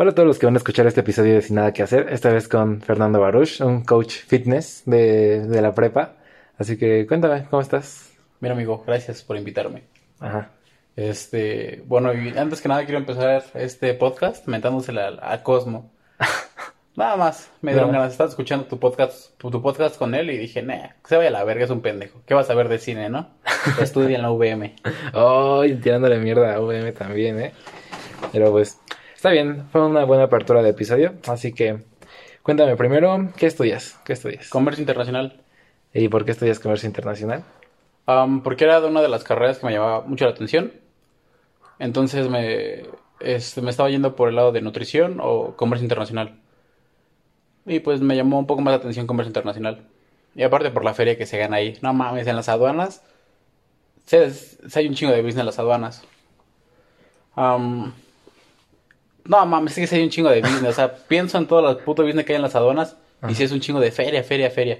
Hola a todos los que van a escuchar este episodio de Sin Nada que Hacer, esta vez con Fernando Baruch, un coach fitness de, de la prepa. Así que cuéntame, ¿cómo estás? Mira, amigo, gracias por invitarme. Ajá. Este, bueno, y antes que nada quiero empezar este podcast mentándosela a, a Cosmo. Nada más, me dieron ganas. Estaba escuchando tu podcast, tu, podcast con él y dije, nah, que se vaya a la verga, es un pendejo. ¿Qué vas a ver de cine, no? Estudia en la VM. Ay, tirándole mierda a VM también, ¿eh? Pero pues, está bien, fue una buena apertura de episodio, así que cuéntame primero, ¿qué estudias? ¿Qué estudias? Comercio internacional. ¿Y por qué estudias comercio internacional? Am, porque era de una de las carreras que me llamaba mucho la atención. Entonces me, este, me estaba yendo por el lado de nutrición o comercio internacional. Y pues me llamó un poco más la atención comercio internacional. Y aparte por la feria que se gana ahí. No mames, en las aduanas. Se, se hay un chingo de business en las aduanas. Am, no mames, sí que sí hay un chingo de business. O sea, pienso en todo el puto business que hay en las aduanas. Y sí es un chingo de feria, feria, feria.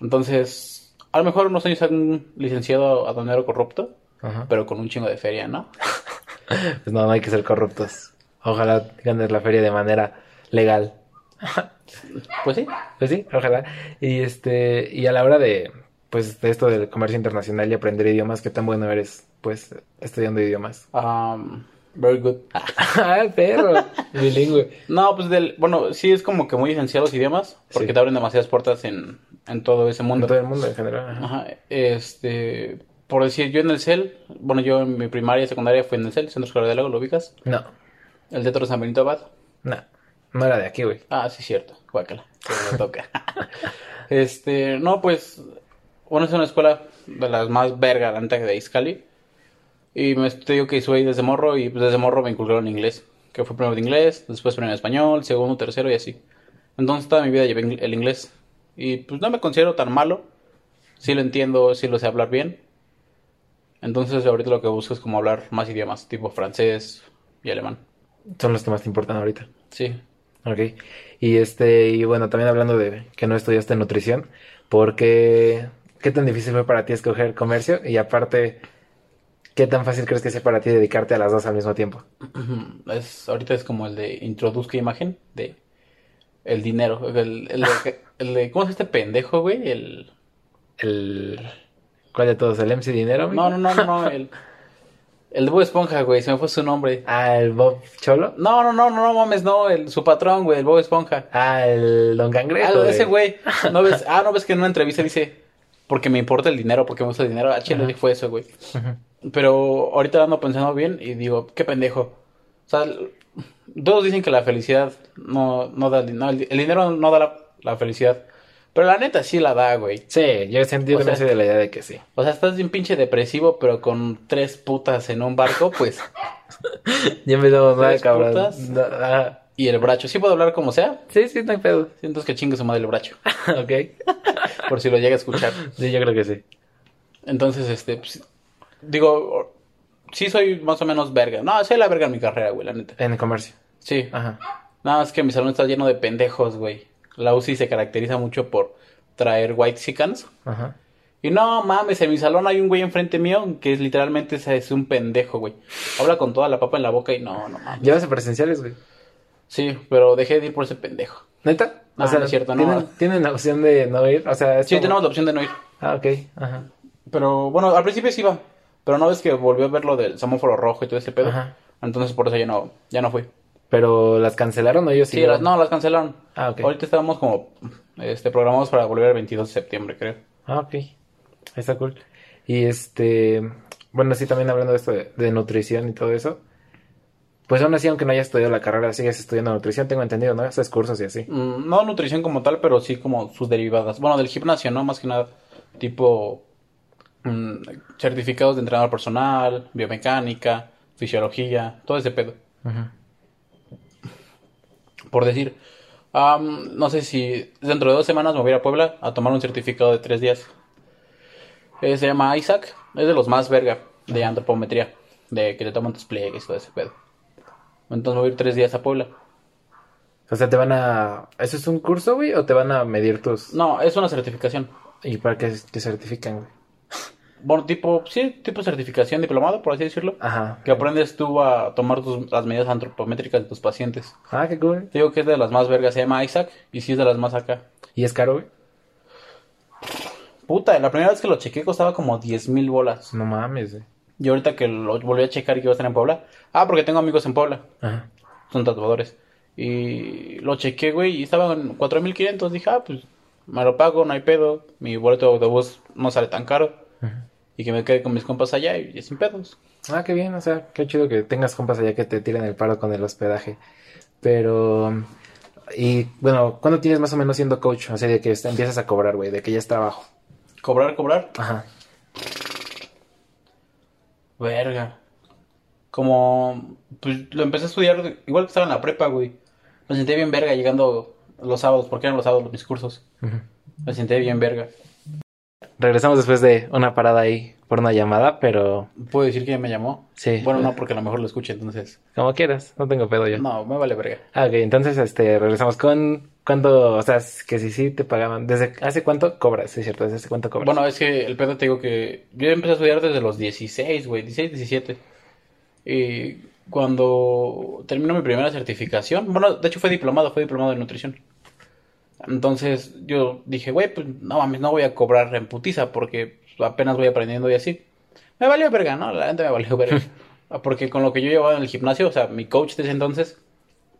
Entonces, a lo mejor unos años un licenciado aduanero corrupto, Ajá. pero con un chingo de feria, ¿no? Pues no, no hay que ser corruptos. Ojalá ganes la feria de manera legal. Pues sí. Pues sí, ojalá. Y este, y a la hora de, pues, de esto del comercio internacional y aprender idiomas, ¿qué tan bueno eres, pues, estudiando idiomas? Um, very good. ¡Ah, perro! Bilingüe. No, pues del, bueno, sí es como que muy esencial los idiomas, porque Sí. te abren demasiadas puertas en, en todo ese En mundo. todo el mundo en general. ajá. Ajá, este, por decir, yo en el CEL, bueno, yo en mi primaria y secundaria fui en el CEL, Centro Escolar de Lago, ¿lo ubicas? No, El Teatro San Benito Abad. no. No era de aquí, güey. Ah, sí, cierto. Guácala. Que me toca. este, no, pues. Bueno, es una escuela de las más verga, de Iscali. Y me te digo que estuve ahí desde morro y pues desde morro me inculcaron inglés. Que fue primero de inglés, después primero español, segundo, tercero y así. Entonces toda mi vida llevé el inglés. Y pues no me considero tan malo. Sí lo entiendo, sí lo sé hablar bien. Entonces ahorita lo que busco es como hablar más idiomas, tipo francés y alemán. Son los que más te importan ahorita. Sí. Ok. Y este, y bueno, también hablando de que no estudiaste nutrición, porque ¿qué tan difícil fue para ti escoger comercio? Y aparte, ¿qué tan fácil crees que sea para ti dedicarte a las dos al mismo tiempo? Es, ahorita es como el de introduzca imagen de el dinero. El, el de, el ¿cómo es este pendejo, güey? El El ¿cuál de todos? ¿El MC Dinero? amigo? no, no, no, no, el el de Bob Esponja, güey, se me fue su nombre. Ah, el Bob Cholo. No, no, no, no, no mames, no, el su patrón, güey, el Bob Esponja. Ah, el Don Cangrejo. Ah, ese güey. No ves, ah, no ves que en una entrevista dice porque me importa el dinero, porque me gusta el dinero. Ah, chile, fue eso, güey. Ujú. Pero ahorita ando pensando bien y digo, qué pendejo. O sea, todos dicen que la felicidad no, no da, no, el, dinero no da la, la felicidad. Pero la neta sí la da, güey. Sí, yo, sentí, yo O también sea- soy de la idea de que sí. O sea, estás bien pinche depresivo, pero con tres putas en un barco, pues. Ya empezamos mal, ¿Tres cabrón. putas? No, ah, Y el bracho. Sí puedo hablar como sea. sí, sí, no hay pedo. Siento que chingue su madre el bracho. ok. Por si lo llega a escuchar. Sí, yo creo que sí. Entonces, este. pues, digo, sí soy más o menos verga. No, soy la verga en mi carrera, güey, la neta. En comercio. Sí. Ajá. Nada más que mi salón está lleno de pendejos, güey. La UCI se caracteriza mucho por traer white chickens. Ajá. Y no mames, en mi salón hay un güey enfrente mío que es literalmente es, un pendejo, güey. Habla con toda la papa en la boca y no, no mames. ¿Llevas a presenciales, güey? Sí, pero dejé de ir por ese pendejo. ¿Neta? No, no es cierto, no. ¿tienen, ¿Tienen la opción de no ir? O sea, es Sí, como- tenemos la opción de no ir. Ah, ok. Ajá. Pero bueno, al principio sí iba. Pero no ves que volvió a ver lo del semáforo rojo y todo ese pedo. Ajá. Entonces por eso ya no, ya no fui. ¿Pero las cancelaron o ellos Sí, las, no, las cancelaron. Ah, ok. Ahorita estábamos como este, programados para volver el 22 de septiembre, creo. Ah, ok. Está cool. Y este, bueno, sí, también hablando de esto de, de nutrición y todo eso. Pues aún así, aunque no hayas estudiado la carrera, sigues estudiando nutrición, tengo entendido, ¿no? Haces cursos y así. Mm, No nutrición como tal, pero sí como sus derivadas. Bueno, del gimnasio, ¿no? Más que nada, tipo certificados de entrenador personal, biomecánica, fisiología, todo ese pedo. Por decir, no sé si dentro de dos semanas me voy a ir a Puebla a tomar un certificado de tres días. Eh, se llama Isaac, es de los más verga de antropometría, de que te toman tus pliegues y todo ese pedo. Entonces me voy a ir tres días a Puebla. O sea, te van a... ¿Eso es un curso, güey? ¿O te van a medir tus... No, es una certificación. ¿Y para qué te certifican, güey? Bueno, tipo, sí, tipo certificación, diplomado, por así decirlo. Ajá. Que aprendes tú a tomar tus, las medidas antropométricas de tus pacientes. Ah, qué cool. Te digo que es de las más vergas, se llama Isaac, y sí es de las más acá. ¿Y es caro, güey? Puta, la primera vez que lo chequé costaba como 10 mil bolas. No mames, güey. Y ahorita que lo volví a checar y que iba a estar en Puebla. Ah, porque tengo amigos en Puebla. Ajá. Son tatuadores. Y lo chequé, güey, y estaba en 4500. Dije, ah, pues me lo pago, no hay pedo. Mi boleto de autobús no sale tan caro. Ajá. Y que me quede con mis compas allá y, y sin pedos. Ah, qué bien, o sea, qué chido que tengas compas allá que te tiren el paro con el hospedaje. Pero, y bueno, ¿cuándo tienes más o menos siendo coach? O sea, de que empiezas a cobrar, güey, de que ya es trabajo. Cobrar, cobrar. Ajá. Verga. Como, pues lo empecé a estudiar igual que estaba en la prepa, güey. Me sentí bien verga llegando los sábados, porque eran los sábados mis cursos. Me sentí bien verga. Regresamos después de una parada ahí por una llamada, pero ¿Puedo decir que me llamó? sí. Bueno, no, porque a lo mejor lo escuché, entonces. Como quieras, no tengo pedo yo. No, me vale verga. Ah, ok, entonces, este, regresamos con, ¿cuándo, o sea, que si sí te pagaban, desde, ¿hace cuánto cobras? Sí, es cierto, ¿desde hace cuánto cobras? Bueno, es que el pedo te digo que yo empecé a estudiar desde los 16, güey, 16, 17. Y cuando terminó mi primera certificación, bueno, de hecho fue diplomado, fue diplomado en nutrición. Entonces yo dije, güey, pues no mames, no voy a cobrar en putiza porque apenas voy aprendiendo y así. Me valió verga, ¿no? La gente me valió verga. Porque con lo que yo llevaba en el gimnasio, o sea, mi coach de ese entonces,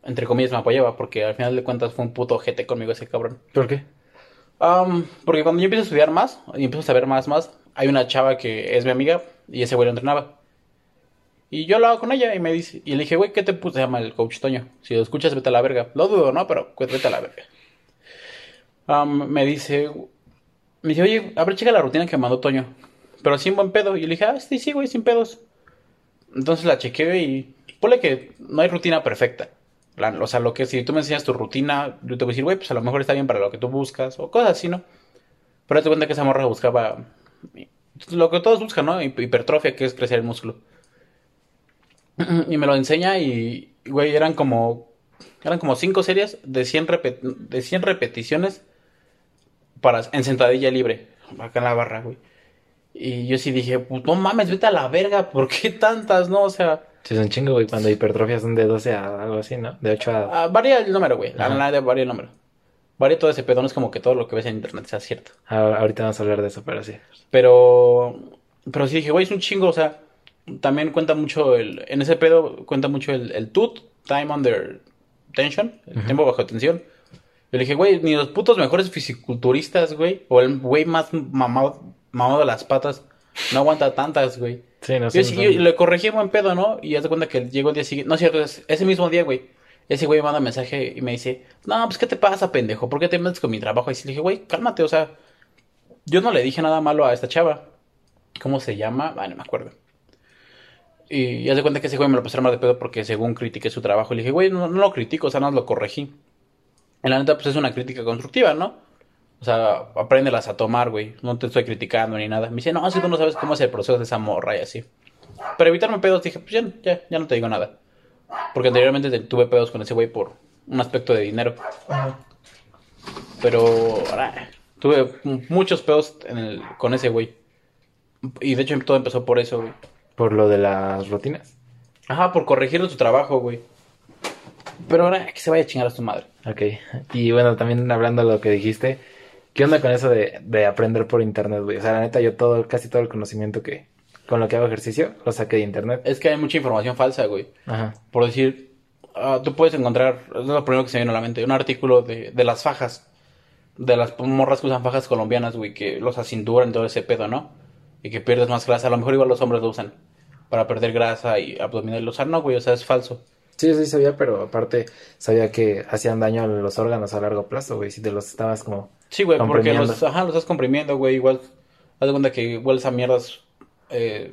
entre comillas, me apoyaba porque al final de cuentas fue un puto ojete conmigo ese cabrón. ¿Por qué? Am, porque cuando yo empiezo a estudiar más y empiezo a saber más, más, hay una chava que es mi amiga y ese güey lo entrenaba. Y yo hablaba con ella y me dice, y le dije, güey, ¿qué te puso? Se llama el coach Toño. Si lo escuchas, vete a la verga. Lo dudo, ¿no? Pero pues, vete a la verga. Am, me dice, me dice, oye, a ver, checa la rutina que me mandó Toño. Pero sin buen pedo. Y le dije, ah, sí, sí, güey, sin pedos. Entonces la chequeé y ponle que no hay rutina perfecta. Plan, O sea, lo que si tú me enseñas tu rutina, yo te voy a decir, güey, pues a lo mejor está bien para lo que tú buscas o cosas así, ¿no? Pero te cuenta que esa morra buscaba lo que todos buscan, ¿no? Hi- Hipertrofia, que es crecer el músculo. Y me lo enseña y, güey, eran como eran como cinco series de 100, repet- de 100 repeticiones para en sentadilla libre, acá en la barra, güey. Y yo sí dije, pues no mames, vete a la verga, ¿por qué tantas, no? O sea, Sí, es un chingo, güey, cuando hipertrofias son de 12 a algo así, ¿no? De 8 a... ah, varía el número, güey. La nada varía el número. Varía todo ese pedo, no es como que todo lo que ves en internet sea cierto. a- ahorita vamos a hablar de eso, pero sí. Pero, pero sí dije, güey, es un chingo, o sea, también cuenta mucho el, en ese pedo cuenta mucho el, el TUT, Time Under Tension, el tiempo bajo tensión. Yo le dije, güey, ni los putos mejores fisiculturistas, güey, o el güey más mamado, mamado de las patas, no aguanta tantas, güey. Sí, no sé. yo le corregí buen pedo, ¿no? Y haz de cuenta que llegó el día siguiente. No es cierto, es- ese mismo día, güey. Ese güey me manda mensaje y me dice, no, pues ¿qué te pasa, pendejo? ¿Por qué te metes con mi trabajo? Y le dije, güey, cálmate, o sea, yo no le dije nada malo a esta chava. ¿Cómo se llama? Ah, no me acuerdo. Y haz de cuenta que ese güey me lo pasaron más de pedo porque según critiqué su trabajo. Y le dije, güey, no, no lo critico, o sea, no lo corregí. En la neta, pues es una crítica constructiva, ¿no? O sea, apréndelas a tomar, güey. No te estoy criticando ni nada. Me dice, no, si tú no sabes cómo es el proceso de esa morra y así. Para evitarme pedos, dije, pues ya, ya, ya no te digo nada. Porque anteriormente te- tuve pedos con ese güey por un aspecto de dinero. Pero ah, tuve muchos pedos en el- con ese güey. Y de hecho todo empezó por eso, güey. Por lo de las rutinas. Ajá, por corregirle su trabajo, güey. Pero ahora que se vaya a chingar a su madre. Ok. Y bueno, también hablando de lo que dijiste, ¿qué onda con eso de, de aprender por internet, güey? O sea, la neta, yo todo, casi todo el conocimiento que, con lo que hago ejercicio, lo saqué de internet. Es que hay mucha información falsa, güey. Ajá. Por decir, ah, tú puedes encontrar, es lo primero que se me viene a la mente, un artículo de, de las fajas. De las morras que usan fajas colombianas, güey, que los acinturan todo ese pedo, ¿no? Y que pierdes más grasa. A lo mejor igual los hombres lo usan para perder grasa y abdominal. O sea, no, güey, o sea, es falso. Sí, sí sabía, pero aparte sabía que hacían daño a los órganos a largo plazo, güey. Si te los estabas como... Sí, güey, porque los, ajá, los estás comprimiendo, güey, igual, haz de cuenta que igual esa mierda eh,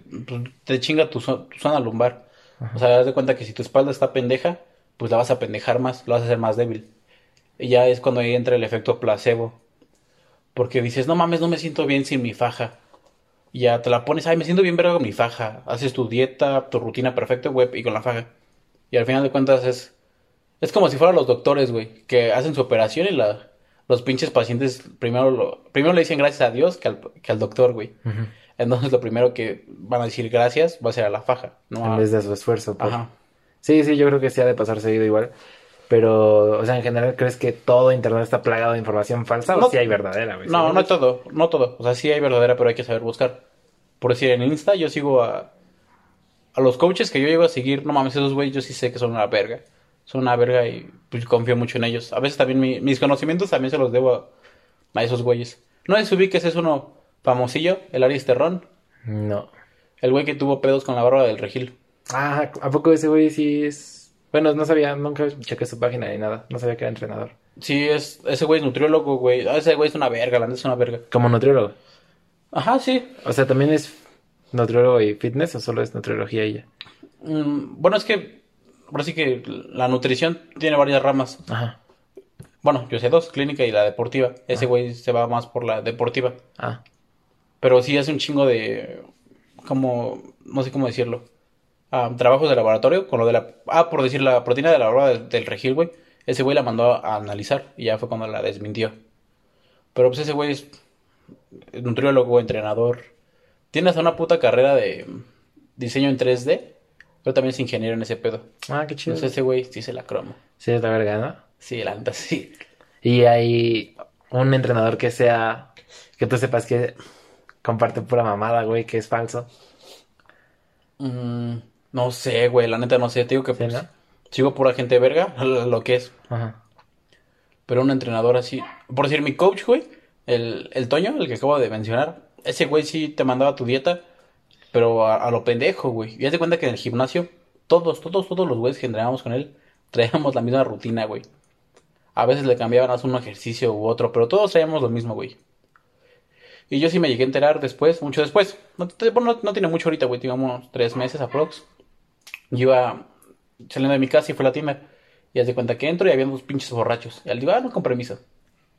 te chinga tu, tu zona lumbar. O sea, haz de cuenta que si tu espalda está pendeja, pues la vas a pendejar más, la vas a hacer más débil. Y ya es cuando ahí entra el efecto placebo. Porque dices, no mames, no me siento bien sin mi faja. Y ya te la pones, ay, me siento bien verga con mi faja. Haces tu dieta, tu rutina perfecta, güey, y con la faja. Y al final de cuentas es, es como si fueran los doctores, güey, que hacen su operación y la, los pinches pacientes primero, lo, primero le dicen gracias a Dios que al, que al doctor, güey. Entonces lo primero que van a decir gracias va a ser a la faja, ¿no? En a- vez de su esfuerzo. por- Ajá. Sí, sí, yo creo que sí ha de pasar seguido igual. Pero, o sea, en general, ¿crees que todo internet está plagado de información falsa o No. sí hay verdadera, güey? No, no todo, no todo. O sea, sí hay verdadera, pero hay que saber buscar. Por decir, en Insta yo sigo a, a los coaches que yo llego a seguir. No mames, esos güeyes yo sí sé que son una verga. Son una verga y pues, confío mucho en ellos. A veces también mi- mis conocimientos también se los debo a, a esos güeyes. No si ubiques, es uno famosillo, el Aris Terrón. No. El güey que tuvo pedos con la barba del regil. Ah, ¿a poco ese güey sí es...? Bueno, no sabía, nunca chequé su página ni nada. No sabía que era entrenador. Sí, es, ese güey es nutriólogo, güey. Ah, Ese güey es una verga, la es una verga. Como nutriólogo. Ajá, sí. O sea, ¿también es nutriólogo y fitness o solo es nutriología y ya? Mm, bueno, es que, ahora sí que la nutrición tiene varias ramas. Ajá. Bueno, yo sé dos, clínica y la deportiva. Ese güey se va más por la deportiva. Ah, Pero sí hace un chingo de, como, no sé cómo decirlo, trabajos de laboratorio con lo de la, ah, por decir la proteína de la barba del, del regil, güey. Ese güey la mandó a analizar y ya fue cuando la desmintió. Pero pues ese güey es nutriólogo, entrenador. Tiene hasta una puta carrera de diseño en 3D, pero también es ingeniero en ese pedo. ah qué chido. Entonces ese güey sí se la cromo. Sí, es la verga, ¿no? Sí, la neta sí. Y hay un entrenador que sea... Que tú sepas que comparte pura mamada, güey, que es falso. Mm, no sé, güey, la neta no sé. Te digo que Sí, pues, ¿no? sigo pura gente verga, lo que es. Ajá. Pero un entrenador así. Por decir, mi coach, güey, el, el Toño, el que acabo de mencionar, ese güey sí te mandaba tu dieta, pero a, lo pendejo, güey. Y haz de cuenta que en el gimnasio, todos, todos, todos los güeyes que entrenábamos con él, traíamos la misma rutina, güey. A veces le cambiaban a un ejercicio u otro, pero todos traíamos lo mismo, güey. Y yo sí me llegué a enterar después, mucho después. No, tiene mucho ahorita, güey, digamos tres meses aprox. Yo iba saliendo de mi casa y fue la tienda. Y haz de cuenta que entro y había dos pinches borrachos. Y al digo, ah, no, con permiso.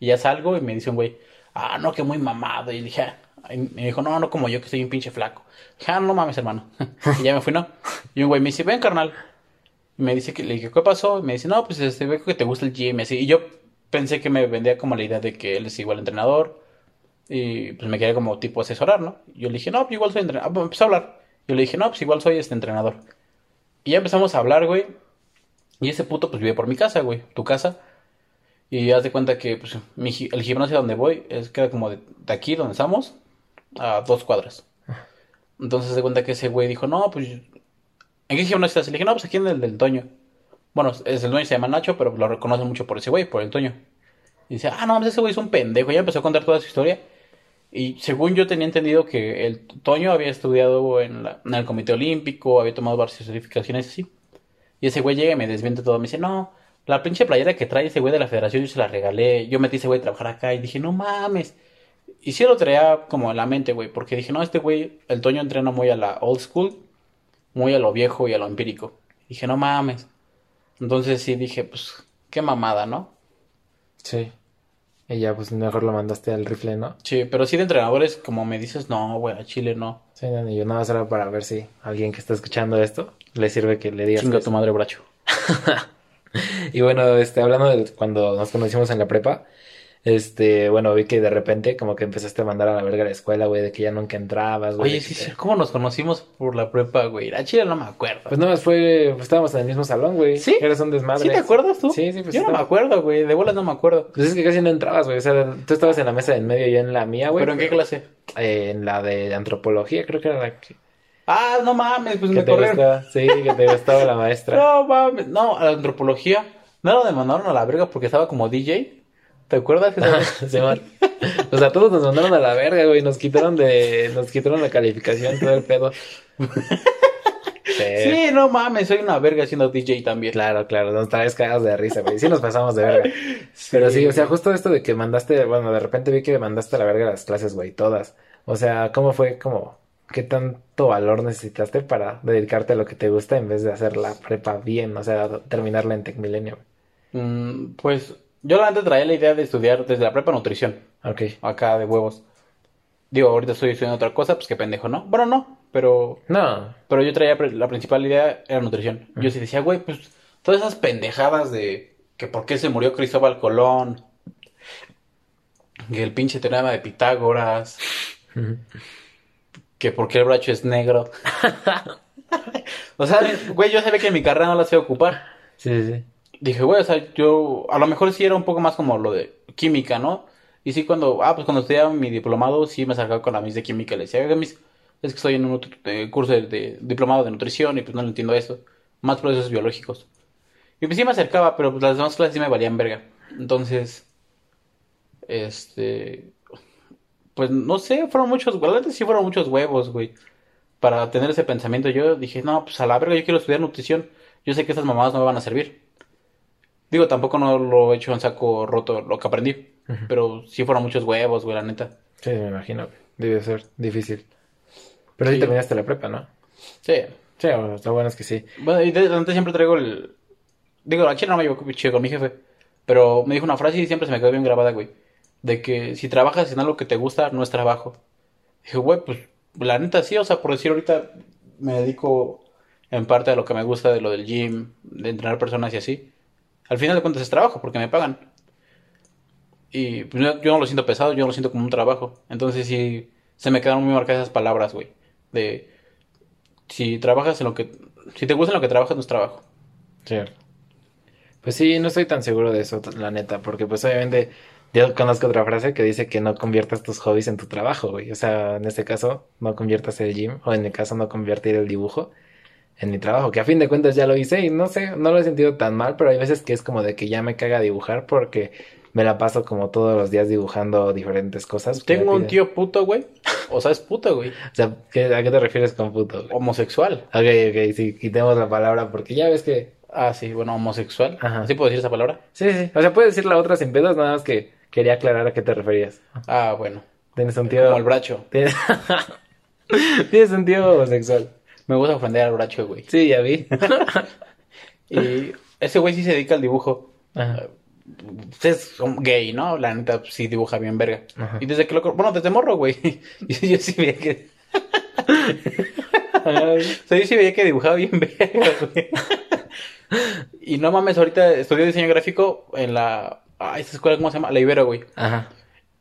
Y ya salgo y me dice un güey, ah, no, que muy mamado. Y dije, ah. Y me dijo, no, no como yo, que soy un pinche flaco. Dije, ah, no mames, hermano. y ya me fui, ¿no? Y un güey me dice, ven, carnal. Y me dice que, le dije, ¿qué pasó? Y me dice, no, pues este, veo que te gusta el gym y así. Y yo pensé que me vendía como la idea de que él es igual entrenador. Y pues me quería como tipo asesorar, ¿no? Y yo le dije, no, pues igual soy entrenador. Ah, empezó a hablar. Yo le dije, no, pues igual soy este entrenador. Y ya empezamos a hablar, güey. Y ese puto pues vive por mi casa, güey. Tu casa. Y haz de cuenta que pues, el gimnasio donde voy es queda como de aquí donde estamos a dos cuadras. Entonces de cuenta que ese güey dijo, no, pues ¿en qué gimnasio estás? Le dije, no, pues aquí en el del Toño. Bueno, es el dueño se llama Nacho, pero lo reconocen mucho por ese güey, por el Toño. Y dice, ah, no, ese güey es un pendejo. Ya empezó a contar toda su historia. Y según yo tenía entendido que el Toño había estudiado en, el Comité Olímpico, había tomado varias certificaciones así. Y ese güey llega y me desmiente todo. Me dice, no, la pinche playera que trae ese güey de la federación yo se la regalé. Yo metí ese güey a trabajar acá y dije, no mames. Y sí lo traía como en la mente, güey, porque dije, no, este güey, el Toño entrena muy a la old school, muy a lo viejo y a lo empírico. dije, no mames. Entonces sí dije, pues, qué mamada, ¿no? Sí. Y ya, pues mejor lo mandaste al rifle, ¿no? Sí, pero sí de entrenadores, como me dices, no, güey, a Chile no. Sí, no, yo nada más era para ver si alguien que está escuchando esto le sirve que le digas. Chinga tu madre, bracho. Y bueno, este, hablando de cuando nos conocimos en la prepa, este, bueno, vi que de repente como que empezaste a mandar a la verga la escuela, güey, de que ya nunca entrabas, güey. Oye, sí, sí, ¿cómo nos conocimos por la prepa, güey? A Chile no me acuerdo. Pues nada más fue, pues estábamos en el mismo salón, güey. ¿Sí? Eras un desmadre. ¿Sí te acuerdas tú? Sí, sí, pues Yo no me acuerdo, güey, de bolas no me acuerdo. Pues es que casi no entrabas, güey. O sea, tú estabas en la mesa de en medio y yo en la mía, güey. ¿Pero en qué clase? Eh, en la de antropología, creo que era la que, Ah, no mames, pues me te corrieron. gustaba. Sí, que te gustaba la maestra. No mames, no, a la antropología. No lo mandaron a la verga porque estaba como DJ. ¿Te acuerdas? que? Simón. O sea, todos nos mandaron a la verga, güey. Nos quitaron de, nos quitaron la calificación, todo el pedo. Sí. Sí, no mames, soy una verga siendo DJ también. Claro, claro, nos traes cagados de risa, güey. Sí nos pasamos de verga. Pero sí, o sea, justo esto de que mandaste, bueno, de repente vi que mandaste a la verga las clases, güey, todas. O sea, ¿cómo fue como qué tanto valor necesitaste para dedicarte a lo que te gusta en vez de hacer la prepa bien, o sea, terminarla en Tech Milenio? Mm, pues yo la neta traía la idea de estudiar desde la prepa nutrición. Ok. Acá de huevos. Digo, ahorita estoy estudiando otra cosa, pues qué pendejo, ¿no? Bueno, no, pero No, Pero yo traía la principal idea era nutrición. Yo sí decía, güey, pues todas esas pendejadas de que por qué se murió Cristóbal Colón, que el pinche teorema de Pitágoras, que porque el bracho es negro. o sea, güey, yo sabía que en mi carrera no las iba a ocupar. Sí, sí, sí. Dije, güey, o sea, yo a lo mejor sí era un poco más como lo de química, ¿no? Y sí, cuando, ah, pues cuando estudiaba mi diplomado, sí me acercaba con la mis de química le decía, mis, es que estoy en un eh, curso de, diplomado de nutrición y pues no le entiendo eso. Más procesos biológicos. Y pues sí me acercaba, pero pues las demás clases sí me valían verga. Entonces, este, pues no sé, fueron muchos, neta sí fueron muchos huevos, güey. Para tener ese pensamiento, yo dije, no, pues a la verga, yo quiero estudiar nutrición. Yo sé que estas mamadas no me van a servir. Digo, tampoco no lo he hecho en saco roto lo que aprendí. Pero sí fueron muchos huevos, güey, la neta. Sí, me imagino. güey. Debe ser difícil. Pero sí, Sí. terminaste la prepa, ¿no? Sí. Sí, bueno, está bueno es que sí. Bueno, y de repente siempre traigo el... Digo, la chile no me llevo chido con mi jefe. Pero me dijo una frase y siempre se me quedó bien grabada, güey. De que si trabajas en algo que te gusta, no es trabajo. Dije, güey, pues la neta sí, o sea, por decir ahorita me dedico en parte a lo que me gusta de lo del gym, de entrenar personas y así. Al final de cuentas es trabajo porque me pagan. Y pues, yo, no lo siento pesado, yo no lo siento como un trabajo. Entonces sí, se me quedaron muy marcadas esas palabras, güey. De si trabajas en lo que... Si te gusta en lo que trabajas, no es trabajo. Cierto. Pues sí, no estoy tan seguro de eso, la neta, porque pues obviamente yo conozco otra frase que dice que no conviertas tus hobbies en tu trabajo, güey. O sea, en este caso, no conviertas el gym, o en mi caso, no convertir el dibujo en mi trabajo, que a fin de cuentas ya lo hice y no sé, no lo he sentido tan mal, pero hay veces que es como de que ya me caga dibujar porque me la paso como todos los días dibujando diferentes cosas. que Tengo un tío puto, güey. O sea, es puto, güey. O sea, ¿qué- ¿a qué te refieres con puto? güey? Homosexual. Ok, ok, sí, quitemos la palabra porque ya ves que... Ah, sí, bueno, homosexual. Ajá. ¿Sí puedo decir esa palabra? Sí, sí, o sea, puedes decir la otra sin pedos, nada más que quería aclarar a qué te referías. Ah, bueno. Tienes un tío... Como el bracho. Tienes... Tienes un tío homosexual. Me gusta ofender al bracho, güey. Sí, ya vi. Y ese güey sí se dedica al dibujo. Ajá. Pues es gay, ¿no? La neta sí dibuja bien verga. Ajá. Y desde que lo... Bueno, desde morro, güey. Yo sí veía que... O sea, yo sí veía que dibujaba bien verga, güey. Y no mames, ahorita estudió diseño gráfico en la... Ah, esta escuela, ¿cómo se llama? La Ibero, güey. Ajá.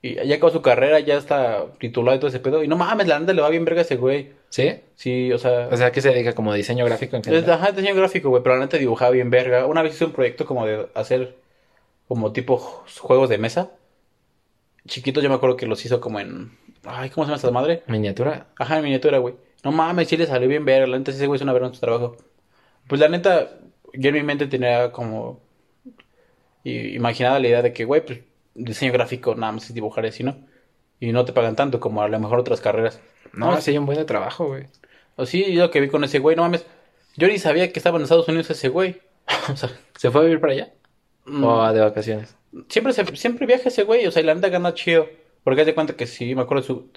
Y ya acabó su carrera, ya está titulado y todo ese pedo. Y no mames, la neta le va bien verga a ese güey. ¿Sí? Sí, o sea... O sea, ¿qué se dedica como diseño gráfico en es, general? ajá, diseño gráfico, güey, pero la neta dibujaba bien verga. Una vez hice un proyecto como de hacer como tipo ju- juegos de mesa. Chiquitos yo me acuerdo que los hizo como en... Ay, ¿cómo se llama esta madre? ¿Miniatura? Ajá, en miniatura, güey. No mames, sí le salió bien verga. La neta, sí, ese güey es una verga en su trabajo. Pues la neta, yo en mi mente tenía como... Imaginada la idea de que, güey, pues diseño gráfico nada más es dibujar así, ¿no? Y no te pagan tanto como a lo mejor otras carreras. No, sí hay un buen de trabajo, güey. O sí, yo lo que vi con ese güey, no mames. Yo ni sabía que estaba en Estados Unidos ese güey. O sea, ¿Se fue a vivir para allá? mm, ¿O de vacaciones? siempre, se- siempre viaja ese güey. O sea, y la neta gana chido. Porque haz de cuenta que sí, me acuerdo su,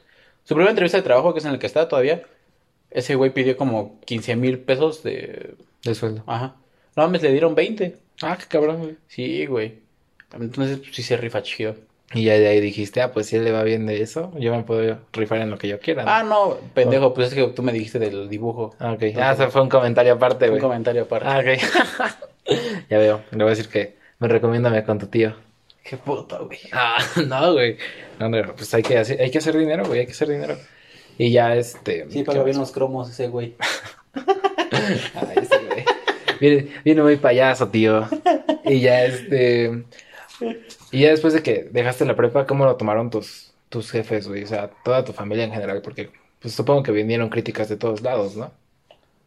su primera entrevista de trabajo, que es en el que está todavía. Ese güey pidió como 15 mil pesos de... De sueldo. Ajá. No mames, le dieron 20. Ah, qué cabrón, güey. Sí, güey. Entonces, pues, sí se rifa chido. Y ya de ahí dijiste, ah, pues si él le va bien de eso, yo me puedo rifar en lo que yo quiera. ¿no? Ah, no, pendejo, pues es que tú me dijiste del dibujo. Ah, ok. Ah, eso fue un comentario aparte, Un güey. comentario aparte. Ah, ok. ya veo. Le voy a decir que me recomiéndame con tu tío. Qué puto, güey. Ah, no, güey. No, no, pues hay que hacer, hay que hacer dinero, güey, hay que hacer dinero. Y ya, este... Sí, ¿qué paga bien los cromos ese güey. Ay, ese güey. Viene, viene muy payaso, tío. Y ya, este... Y ya después de que dejaste la prepa, ¿cómo lo tomaron tus, tus jefes, güey? O sea, toda tu familia en general, porque pues supongo que vinieron críticas de todos lados, ¿no?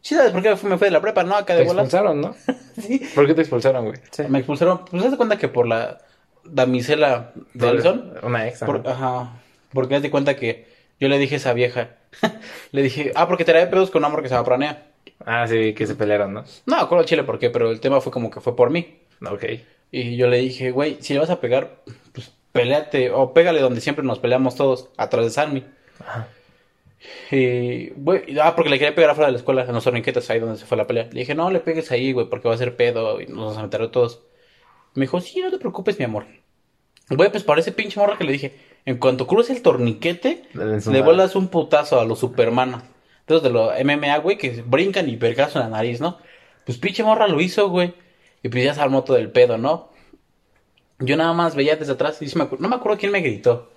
Sí, ¿sabes por qué me fui de la prepa? No, acá Te de bolas. expulsaron, ¿no? Sí. ¿Por qué te expulsaron, güey? Me expulsaron, pues haz de cuenta que por la damisela de Alison. Una ex. ajá. Por- ajá. Porque haz de cuenta que yo le dije a esa vieja. le dije, ah, porque traía pedos con un amor que se llama Pranea. Ah, sí, que se pelearon, ¿no? No, acuerdo chile por qué, pero el tema fue como que fue por mí. Ok. Y yo le dije, güey, si le vas a pegar, pues peleate, o pégale donde siempre nos peleamos todos, atrás de Sanmi. Ajá. Y, güey, ah, porque le quería pegar afuera de la escuela, en los torniquetes, ahí donde se fue la pelea. Le dije, no le pegues ahí, güey, porque va a ser pedo y nos vamos a meter a todos. Me dijo, sí, no te preocupes, mi amor. Güey, pues para ese pinche morro que le dije, en cuanto cruce el torniquete, le vuelas un putazo a los Superman. Entonces, de los MMA, güey, que brincan y vergazo en la nariz, ¿no? Pues pinche morra lo hizo, güey. Y pues ya se armó todo el pedo, ¿no? Yo nada más veía desde atrás y sí me no me acuerdo quién me gritó.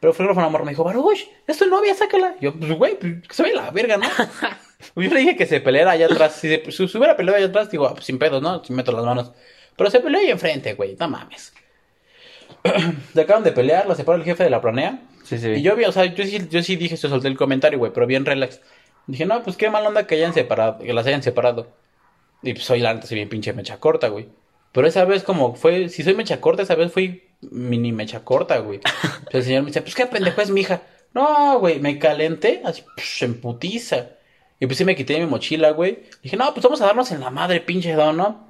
Pero fue una morra, me dijo, Baruch, es tu novia, sácala. Yo, pues, güey, pues, que se ve la verga, ¿no? Yo le dije que se peleara allá atrás. Si se, si se hubiera peleado allá atrás, digo, ah, pues, sin pedos, ¿no? Si meto las manos. Pero se peleó ahí enfrente, güey, no mames. se acaban de pelear, la separó el jefe de la planea. Sí, sí. Y yo vi, o sea, yo sí, yo sí dije, se solté el comentario, güey, pero bien relax. Dije, no, pues qué mal onda que hayan separado, que las hayan separado. Y pues soy la neta, soy bien pinche mecha corta, güey. Pero esa vez como fue, si soy mecha corta, esa vez fui mini mecha corta, güey. Pues el señor me dice, pues qué pendejo es mi hija. No, güey, me calenté, así, psh, en putiza. Y pues sí me quité mi mochila, güey. Dije, no, pues vamos a darnos en la madre, pinche don, ¿no?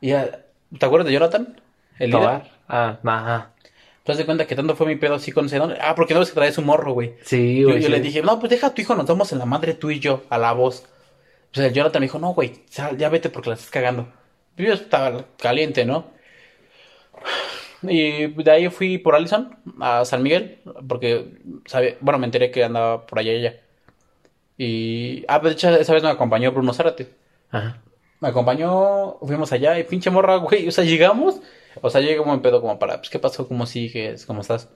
Y ya, ¿te acuerdas de Jonathan? El líder. Ah, ajá. ¿Te das cuenta que tanto fue mi pedo así con ese don? Ah, porque no ves que trae su morro, güey. Sí, Yo, güey. yo sí. le dije, no, pues deja a tu hijo, nos damos en la madre tú y yo, a la voz. Pues el Jonathan me dijo, no, güey, ya vete porque la estás cagando. Yo estaba caliente, ¿no? Y de ahí fui por Allison a San Miguel, porque, sabe, bueno, me enteré que andaba por allá ella. Y, ah, pues de hecho, esa vez me acompañó Bruno Zárate. Ajá. Me acompañó, fuimos allá y pinche morra, güey. O sea, llegamos. O sea, llegué como en pedo, como para, pues, ¿qué pasó? ¿Cómo sigues? ¿Cómo estás?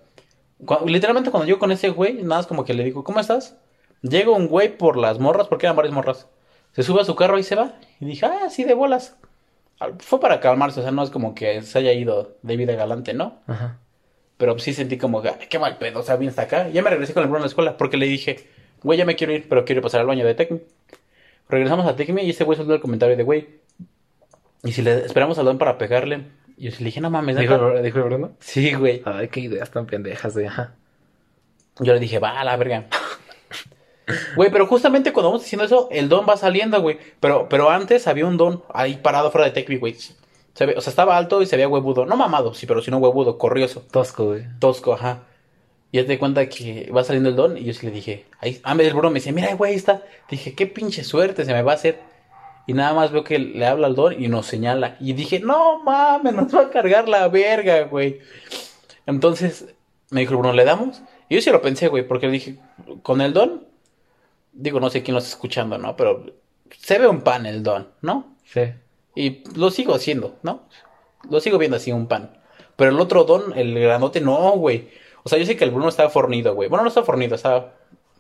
Literalmente, cuando yo con ese güey, nada más como que le digo, ¿cómo estás? Llega un güey por las morras, porque eran varias morras. Se sube a su carro y se va. Y dije, ah, sí, de bolas. Ah, Fue para calmarse, o sea, no es como que se haya ido de vida galante, ¿no? Ajá. Pero sí sentí como, "Ay, qué mal pedo, o sea, bien hasta acá. Ya me regresé con el Bruno a la escuela, porque le dije, güey, ya me quiero ir, pero quiero pasar al baño de Tecmi. Regresamos a Tecmi y ese güey soltó el comentario de, güey, ¿y si le esperamos al don para pegarle? Y yo sí le dije, no mames, ¿Dijo, neta". el- ¿Dijo el Bruno? Sí, güey. Ay, qué ideas tan pendejas, güey. Ajá. Yo le dije, va a la verga. Güey, pero justamente cuando vamos diciendo eso, el don va saliendo, güey. Pero, pero antes había un don ahí parado fuera de Tecmi, güey. Se ve- o sea, estaba alto y se veía huevudo. No mamado, sí, pero sino huevudo, corrioso. Tosco, güey. Tosco, ajá. Y ya te cuenta que va saliendo el don y yo sí le dije, ahí, ah, el Bruno me dice, mira, güey, ahí está. Dije, qué pinche suerte se me va a hacer. Y nada más veo que le habla al don y nos señala. Y dije, no mames, nos va a cargar la verga, güey. Entonces me dijo el Bruno, ¿le damos? Y yo sí lo pensé, güey, porque le dije, con el don, digo, no sé quién lo está escuchando, ¿no? Pero se ve un pan el don, ¿no? Sí. Y lo sigo haciendo, ¿no? Lo sigo viendo así, un pan. Pero el otro don, el grandote, no, güey. O sea, yo sé que el Bruno está fornido, güey. Bueno, no está fornido, está...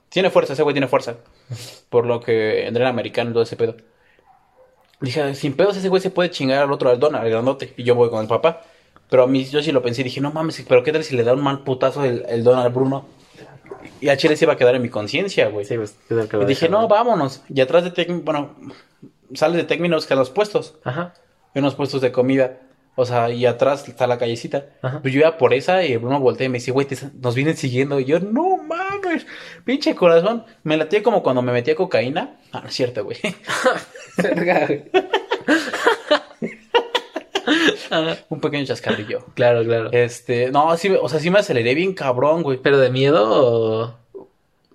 Tiene fuerza, ese güey tiene fuerza. Por lo que entrena americano y todo ese pedo. Dije, sin pedos ese güey se puede chingar al otro, al don, al grandote. Y yo voy con el papá. Pero a mí, yo sí lo pensé. Dije, no mames, pero ¿qué tal si le da un mal putazo el, el don al Bruno? Y a Chile se iba a quedar en mi conciencia, güey. Sí, pues, ¿qué tal que y dije, no, vámonos. Y atrás de Tecmi, bueno, sale de Tecmi, nos quedan los puestos Ajá. unos puestos de comida. O sea, y atrás está la callecita. Ajá. Pues yo iba por esa y Bruno voltea y me dice, güey, nos vienen siguiendo. Y yo, no mames, pinche corazón. Me latía como cuando me metía cocaína. Ah, no es cierto, güey. Un pequeño chascarrillo. claro, claro. Este, no, sí, o sea, sí me aceleré bien cabrón, güey. ¿Pero de miedo o,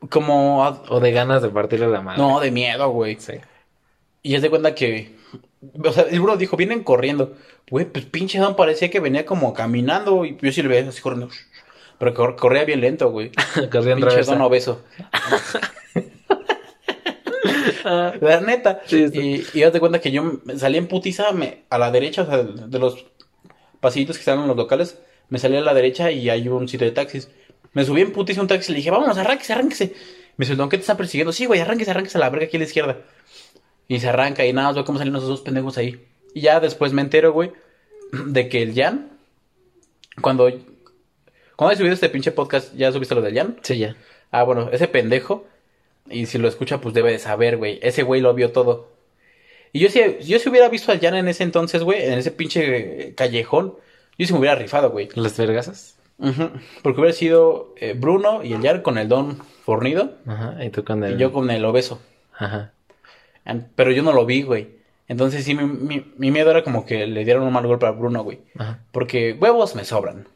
Como, o de ganas de partirle la mano? no, de miedo, güey. Sí. Y es de cuenta que, o sea, el Bruno dijo, vienen corriendo. Güey, pues pinche Don parecía que venía como caminando. Y yo sí le veía así corriendo. Pero cor- corría bien lento, güey. Corría en Pinche don obeso. Ah, La neta. Sí, y, y de cuenta que yo salí en putiza me- a la derecha, o sea, de los pasillitos que están en los locales, me salí a la derecha y hay un sitio de taxis. Me subí en putiza un taxi y le dije, vámonos, arránquese, arránquese. Me dice, ¿don qué te están persiguiendo? Sí, güey, arránquese, arránquese a la verga aquí a la izquierda. Y se arranca y nada más veo cómo salen esos dos pendejos ahí. Y ya después me entero, güey, de que el Jan, cuando... Cuando he subido este pinche podcast, ¿ya subiste lo del Jan? sí, ya. Ah, bueno, ese pendejo, y si lo escucha, pues debe de saber, güey. Ese güey lo vio todo. Y yo si, yo si hubiera visto al Jan en ese entonces, güey, en ese pinche eh, callejón, yo sí me hubiera rifado, güey. ¿Las vergasas? Ujú. Porque hubiera sido eh, Bruno y el Jan con el don fornido, Ajá. Y tú con el... y yo con el obeso. Ajá. Pero yo no lo vi, güey. Entonces sí, mi, mi- mi miedo era como que le dieran un mal golpe a Bruno, güey. Ajá. Porque huevos me sobran.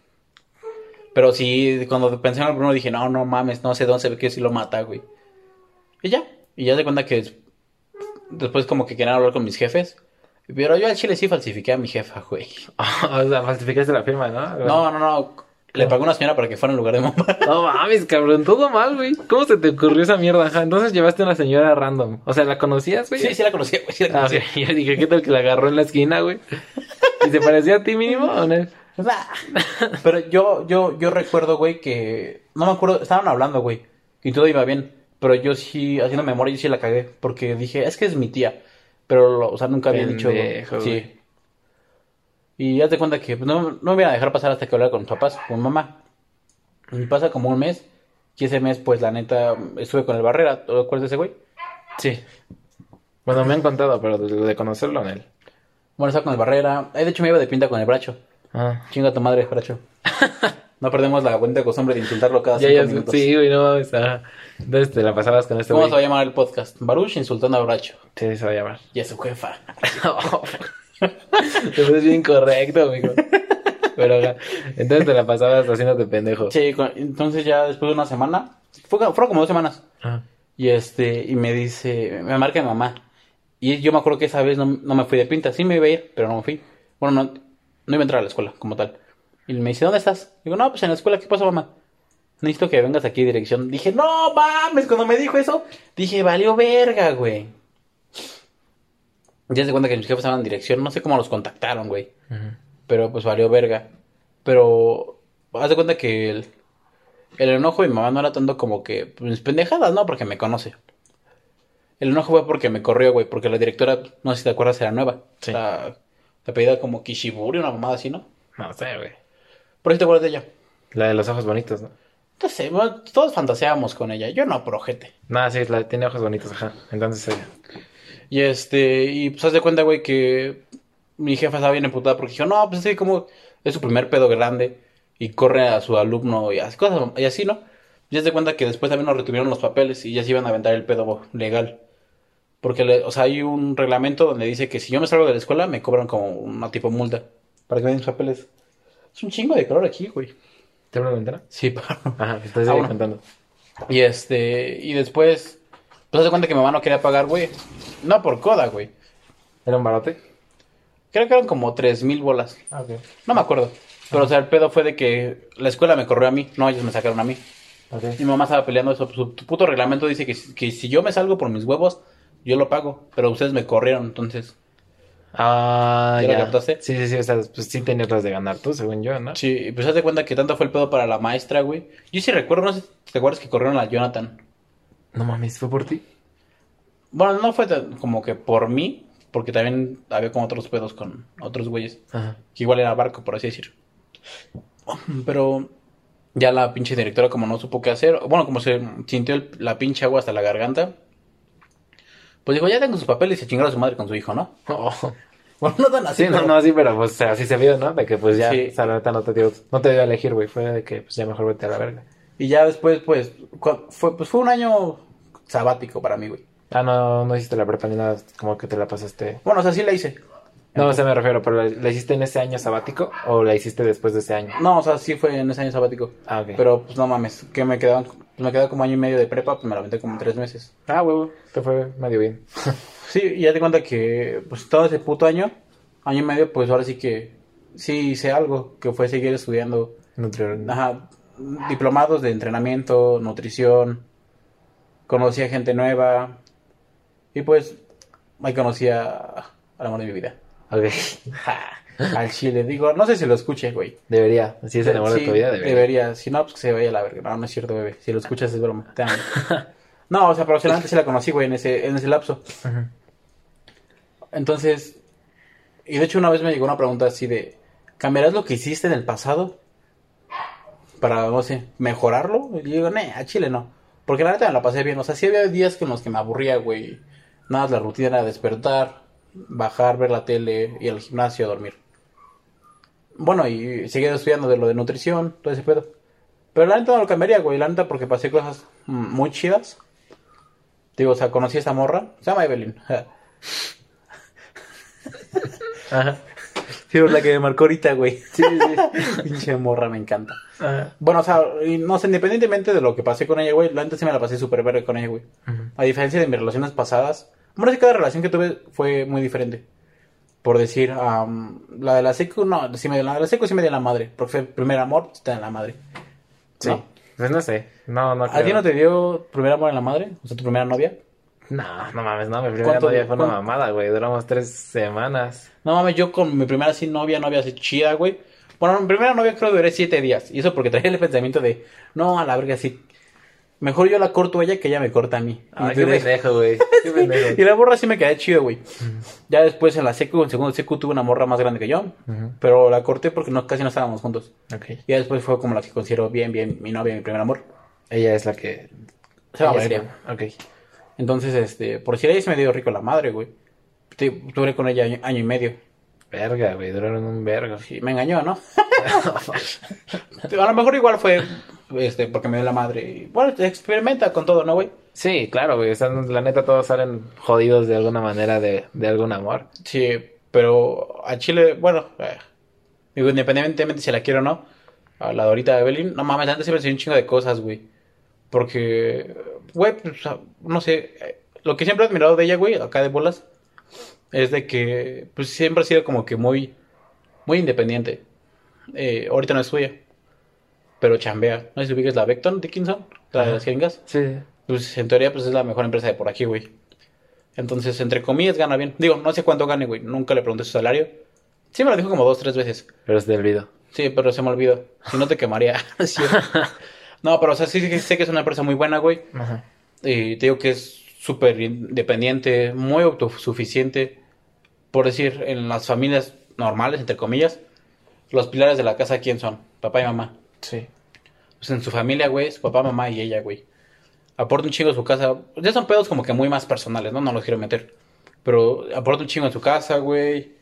Pero sí, cuando pensé en el Bruno dije, no, no mames, no sé dónde se ve que sí lo mata, güey. Y ya. Y ya se cuenta que des- después como que querían hablar con mis jefes. Pero yo al chile sí falsifiqué a mi jefa, güey. o sea, falsificaste la firma, ¿no? No, no, no. Le pagó una señora para que fuera en lugar de mamá. No mames, cabrón, todo mal, güey. ¿Cómo se te ocurrió esa mierda? Ajá, entonces llevaste a una señora random. O sea, ¿la conocías, güey? Sí, sí la conocía, güey. Sí la Ah, conocía. Yo dije, ¿qué tal que la agarró en la esquina, güey? ¿Y se parecía a ti mínimo o no? Pero yo, yo, yo recuerdo, güey, que. No me acuerdo, estaban hablando, güey. Y todo iba bien. Pero yo sí, haciendo memoria, yo sí la cagué. Porque dije, es que es mi tía. Pero, lo- o sea, nunca había dicho. Pendejo, Sí. güey. Y ya te cuenta que pues, no, no me iban a dejar pasar hasta que hablara con mis papás, con mamá. Y pasa como un mes. Y ese mes, pues la neta, estuve con el Barrera. ¿Te acuerdas de ese güey? Sí. Bueno, me han contado, pero de, de conocerlo en él. Bueno, estaba con el Barrera. Eh, de hecho, me iba de pinta con el Bracho. Ah. Chinga tu madre, Bracho. no perdemos la buena costumbre de insultarlo cada Ya, cinco ya, minutos. sí, güey, no mames. Entonces te la pasabas con este ¿Cómo güey. se va a llamar el podcast? Baruch insultando a Bracho. Sí, se va a llamar. Y a su jefa. Te ves bien correcto, amigo. Pero, entonces te la pasabas haciéndote pendejo. Sí, entonces ya después de una semana, fue, fueron como dos semanas. Ajá. Y este, y me dice, me marca mi mamá. Y yo me acuerdo que esa vez no, no me fui de pinta. Sí me iba a ir, pero no me fui. Bueno, no, no iba a entrar a la escuela como tal. Y me dice, ¿dónde estás? Digo, no, pues en la escuela, ¿qué pasó, mamá? Necesito que vengas aquí a dirección. Dije, no mames, cuando me dijo eso, dije, valió verga, güey. Ya se cuenta que mis jefes estaban en dirección, no sé cómo los contactaron, güey. Pero pues valió verga. Pero haz de cuenta que el, el enojo de mi mamá no era tanto como que, pues pendejadas, ¿no? Porque me conoce. El enojo fue porque me corrió, güey, porque la directora, no sé si te acuerdas, era nueva. Sí. La, la pedida como Kishiburi, una mamada así, ¿no? No sé, güey. Por eso te acuerdas de ella. La de los ojos bonitos, ¿no? Entonces, bueno, todos fantaseábamos con ella. Yo no, projete. Nada, sí, la tiene ojos bonitos, ajá. Entonces ella. Y este, y pues haz de cuenta, güey, que mi jefa estaba bien emputada porque dijo, no, pues sí, como es su primer pedo grande y corre a su alumno y así, cosas, y así, ¿no? Y haz de cuenta que después también nos retuvieron los papeles y ya se iban a aventar el pedo legal. Porque, le- o sea, hay un reglamento donde dice que si yo me salgo de la escuela me cobran como una tipo multa para que me den mis papeles. Es un chingo de calor aquí, güey. ¿Te abro la ventana? Sí, paro. Ajá, estoy Ah, bueno. contando. Y este, y después, pues de cuenta que mi mamá no quería pagar, güey. No por coda, güey. ¿Era un barote? Creo que eran como tres mil bolas. Ah, ok. No me acuerdo. Pero, o sea, el pedo fue de que la escuela me corrió a mí, no, ellos me sacaron a mí. Ok. Mi mamá estaba peleando eso. Su puto reglamento dice que, que si yo me salgo por mis huevos, yo lo pago. Pero ustedes me corrieron, entonces. Ah, ¿Ya lo ya. captaste? Sí, sí, sí, o sea, pues sí tenías las de ganar tú, según yo, ¿no? Sí, pues haz de cuenta que tanto fue el pedo para la maestra, güey. Yo sí recuerdo, no sé si te acuerdas que corrieron a Jonathan. No mames, ¿fue por ti? Bueno, no fue tan- como que por mí, porque también había como otros pedos con otros güeyes. Ajá. que igual era barco, por así decir. Pero ya la pinche directora como no supo qué hacer, bueno, como se sintió el- la pinche agua hasta la garganta, pues dijo, ya tengo sus papeles y se chingaron a su madre con su hijo, ¿no? Oh. Bueno, no tan así, Sí, no, pero- no, sí, pero pues así se vio, ¿no? De que pues ya, Sí. o sea, la neta no te dio, no te dio a elegir, güey. Fue de que pues ya mejor vete a la verga. Y ya después, pues, fue, pues fue un año sabático para mí, güey. Ah, no, no hiciste la prepa ni nada, como que te la pasaste. Bueno, o sea, sí la hice. No, o sea, me refiero, pero ¿la, hiciste en ese año sabático o la hiciste después de ese año? No, o sea, sí fue en ese año sabático. Ah, ok. Pero, pues, no mames, que me quedaban, me quedaba como año y medio de prepa, pues me la aventé como en tres meses. Ah, huevo, te fue medio bien. Sí, y ya te cuenta que pues todo ese puto año, año y medio, pues ahora sí que sí hice algo, que fue seguir estudiando, Nutriólogo. ajá, diplomados de entrenamiento, nutrición, conocí a gente nueva y pues ahí conocí a- al amor de mi vida. Ok. Al chile, digo, no sé si lo escuche, güey. Debería, si es el amor de tu vida, debería. Si no, pues que se vaya a la verga. No, no es cierto, bebé. Si lo escuchas es broma. Te amo. no, o sea, pero solamente sí la conocí, güey, en ese, en ese lapso. Entonces, y de hecho una vez me llegó una pregunta así de, ¿cambiarás lo que hiciste en el pasado para, no sé, mejorarlo? Y yo digo, nee, a Chile no. Porque la neta me la pasé bien. O sea, sí había días con los que me aburría, güey. Nada, más la rutina era despertar, bajar, ver la tele, ir al gimnasio, dormir. Bueno, y seguir estudiando de lo de nutrición, todo ese pedo. Pero la neta no lo cambiaría, güey. La neta porque pasé cosas muy chidas. Digo, o sea, conocí a esta morra. Se llama Evelyn. Ajá. Sí, la que me marcó ahorita, güey. Sí, sí. Pinche morra, me encanta. Ajá. Bueno, o sea, y no sé, independientemente de lo que pasé con ella, güey, la neta sí me la pasé súper verde con ella, güey. A diferencia de mis relaciones pasadas, bueno, sí, cada relación que tuve fue muy diferente. Por decir, am, la de la secu, no, sí me, la de la secu sí me dio la madre, porque fue primer amor, está en la madre. Sí. ¿No? Pues no sé. No, no ¿A ti no te dio primer amor en la madre? O sea, tu primera novia. No, no mames, no. Mi primera ¿Cuánto- novia fue una mamada, güey. Duramos tres semanas. No mames, yo con mi primera así novia, novia así chida, güey. Bueno, mi primera novia creo que duré siete días. Y eso porque traía el pensamiento de, no, a la verga, sí. Mejor yo la corto a ella que ella me corta a mí. Ay, y, qué pendejo, güey. Qué pendejo. y la morra sí me quedé chido, güey. Ya después en la secu, en segundo secu, tuve una morra más grande que yo. Pero la corté porque no, casi no estábamos juntos. Y ya después fue como la que considero bien, bien mi novia, mi primer amor. Ella es la que... Se ella Valeria. Ok. Entonces, este, por si ella se me dio rico la madre, güey. Duré con ella año, año y medio. Verga, güey. Duraron un vergo. Sí, me engañó, ¿no? A lo mejor igual fue, este, porque me dio la madre. Y, Bueno, experimenta con todo, ¿no, güey? Sí, claro, güey. O sea, la neta todos salen jodidos de alguna manera de, de algún amor. Sí, pero a Chile, bueno, eh, digo, independientemente si la quiero o no, a la Dorita Evelyn, no mames, antes me enseñó un chingo de cosas, güey. Porque, güey, pues, no sé, eh, lo que siempre he admirado de ella, güey, acá de bolas, es de que, pues siempre ha sido como que muy, muy independiente. Eh, ahorita no es suya, pero chambea. No sé si ubicas la Beckton Dickinson, la de las jeringas. Sí. Pues en teoría, pues es la mejor empresa de por aquí, güey. Entonces, entre comillas, gana bien. Digo, no sé cuánto gane, güey. Nunca le pregunté su salario. Sí me lo dijo como dos, tres veces. Pero es del olvido. Sí, pero se me olvidó. Si no te quemaría. No, pero o sea, sí sí sé que es una empresa muy buena, güey. Ajá. Y te digo que es súper independiente, muy autosuficiente. Por decir, en las familias normales, entre comillas, los pilares de la casa, ¿quién son? Papá y mamá. Sí. Pues en su familia, güey, su papá, mamá y ella, güey. Aporta un chingo a su casa. Ya son pedos como que muy más personales, ¿no? No los quiero meter. Pero aporta un chingo en su casa, güey.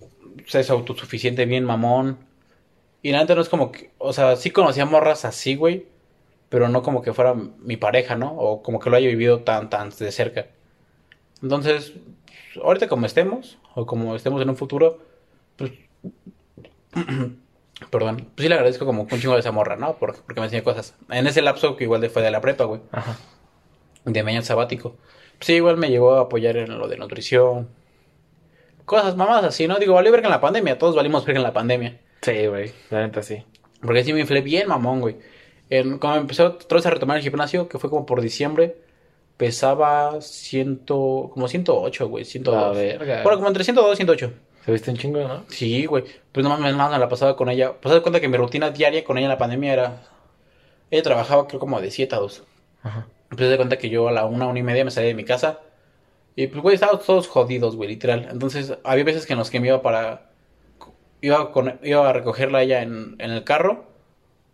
O es autosuficiente, bien mamón. Y la neta no es como que... O sea, sí conocía morras así, güey. Pero no como que fuera mi pareja, ¿no? O como que lo haya vivido tan, tan de cerca. Entonces, ahorita como estemos, o como estemos en un futuro, pues Perdón. Pues sí le agradezco como un chingo de esa morra, ¿no? Porque, porque me enseñó cosas. En ese lapso que igual fue de la prepa, güey. Ajá. De mi año sabático. Pues sí, igual me llegó a apoyar en lo de nutrición. Cosas mamadas así, ¿no? Digo, valí verga en la pandemia. Todos valimos verga en la pandemia. Sí, güey. La neta sí. Porque sí me inflé bien mamón, güey. En, cuando empezó otra vez a retomar el gimnasio, que fue como por diciembre, pesaba ciento... Como 108, güey. 102. La verga. Bueno, como entre 102 y 108. Se viste un chingo, ¿no? Sí, güey. Pues no mames, nada, la pasaba con ella. Pues de cuenta que mi rutina diaria con ella en la pandemia era. Ella trabajaba, creo, como de 7 a 2. Ajá. Pues de cuenta que yo a la una, una y media me salía de mi casa. Y pues, güey, estábamos todos jodidos, güey, literal. Entonces, había veces que en los que me iba para. Iba, con... iba a recogerla a ella en, en el carro.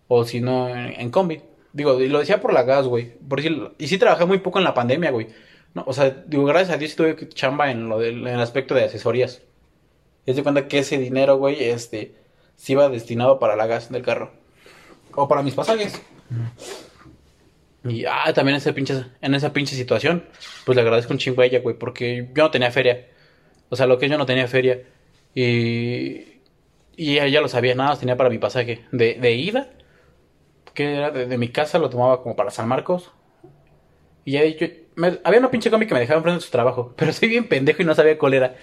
O si no, en, en combi. Digo, y lo decía por la gas, güey. Por decir... Y sí trabajé muy poco en la pandemia, güey. No, o sea, digo, gracias a Dios sí tuve chamba en, lo del, en el aspecto de asesorías. Y de cuenta que ese dinero, güey, este, se iba destinado para la gas del carro. O para mis pasajes. Y ah, también ese pinche, en esa pinche situación, pues le agradezco un chingo a ella, güey, porque yo no tenía feria. O sea, lo que yo no tenía feria. Y, y ella ya lo sabía, nada tenía para mi pasaje de, de ida, que era de, de mi casa, lo tomaba como para San Marcos. Y ya yo, me- había una pinche combi que me dejaba enfrente de su trabajo, pero soy bien pendejo y no sabía cuál era.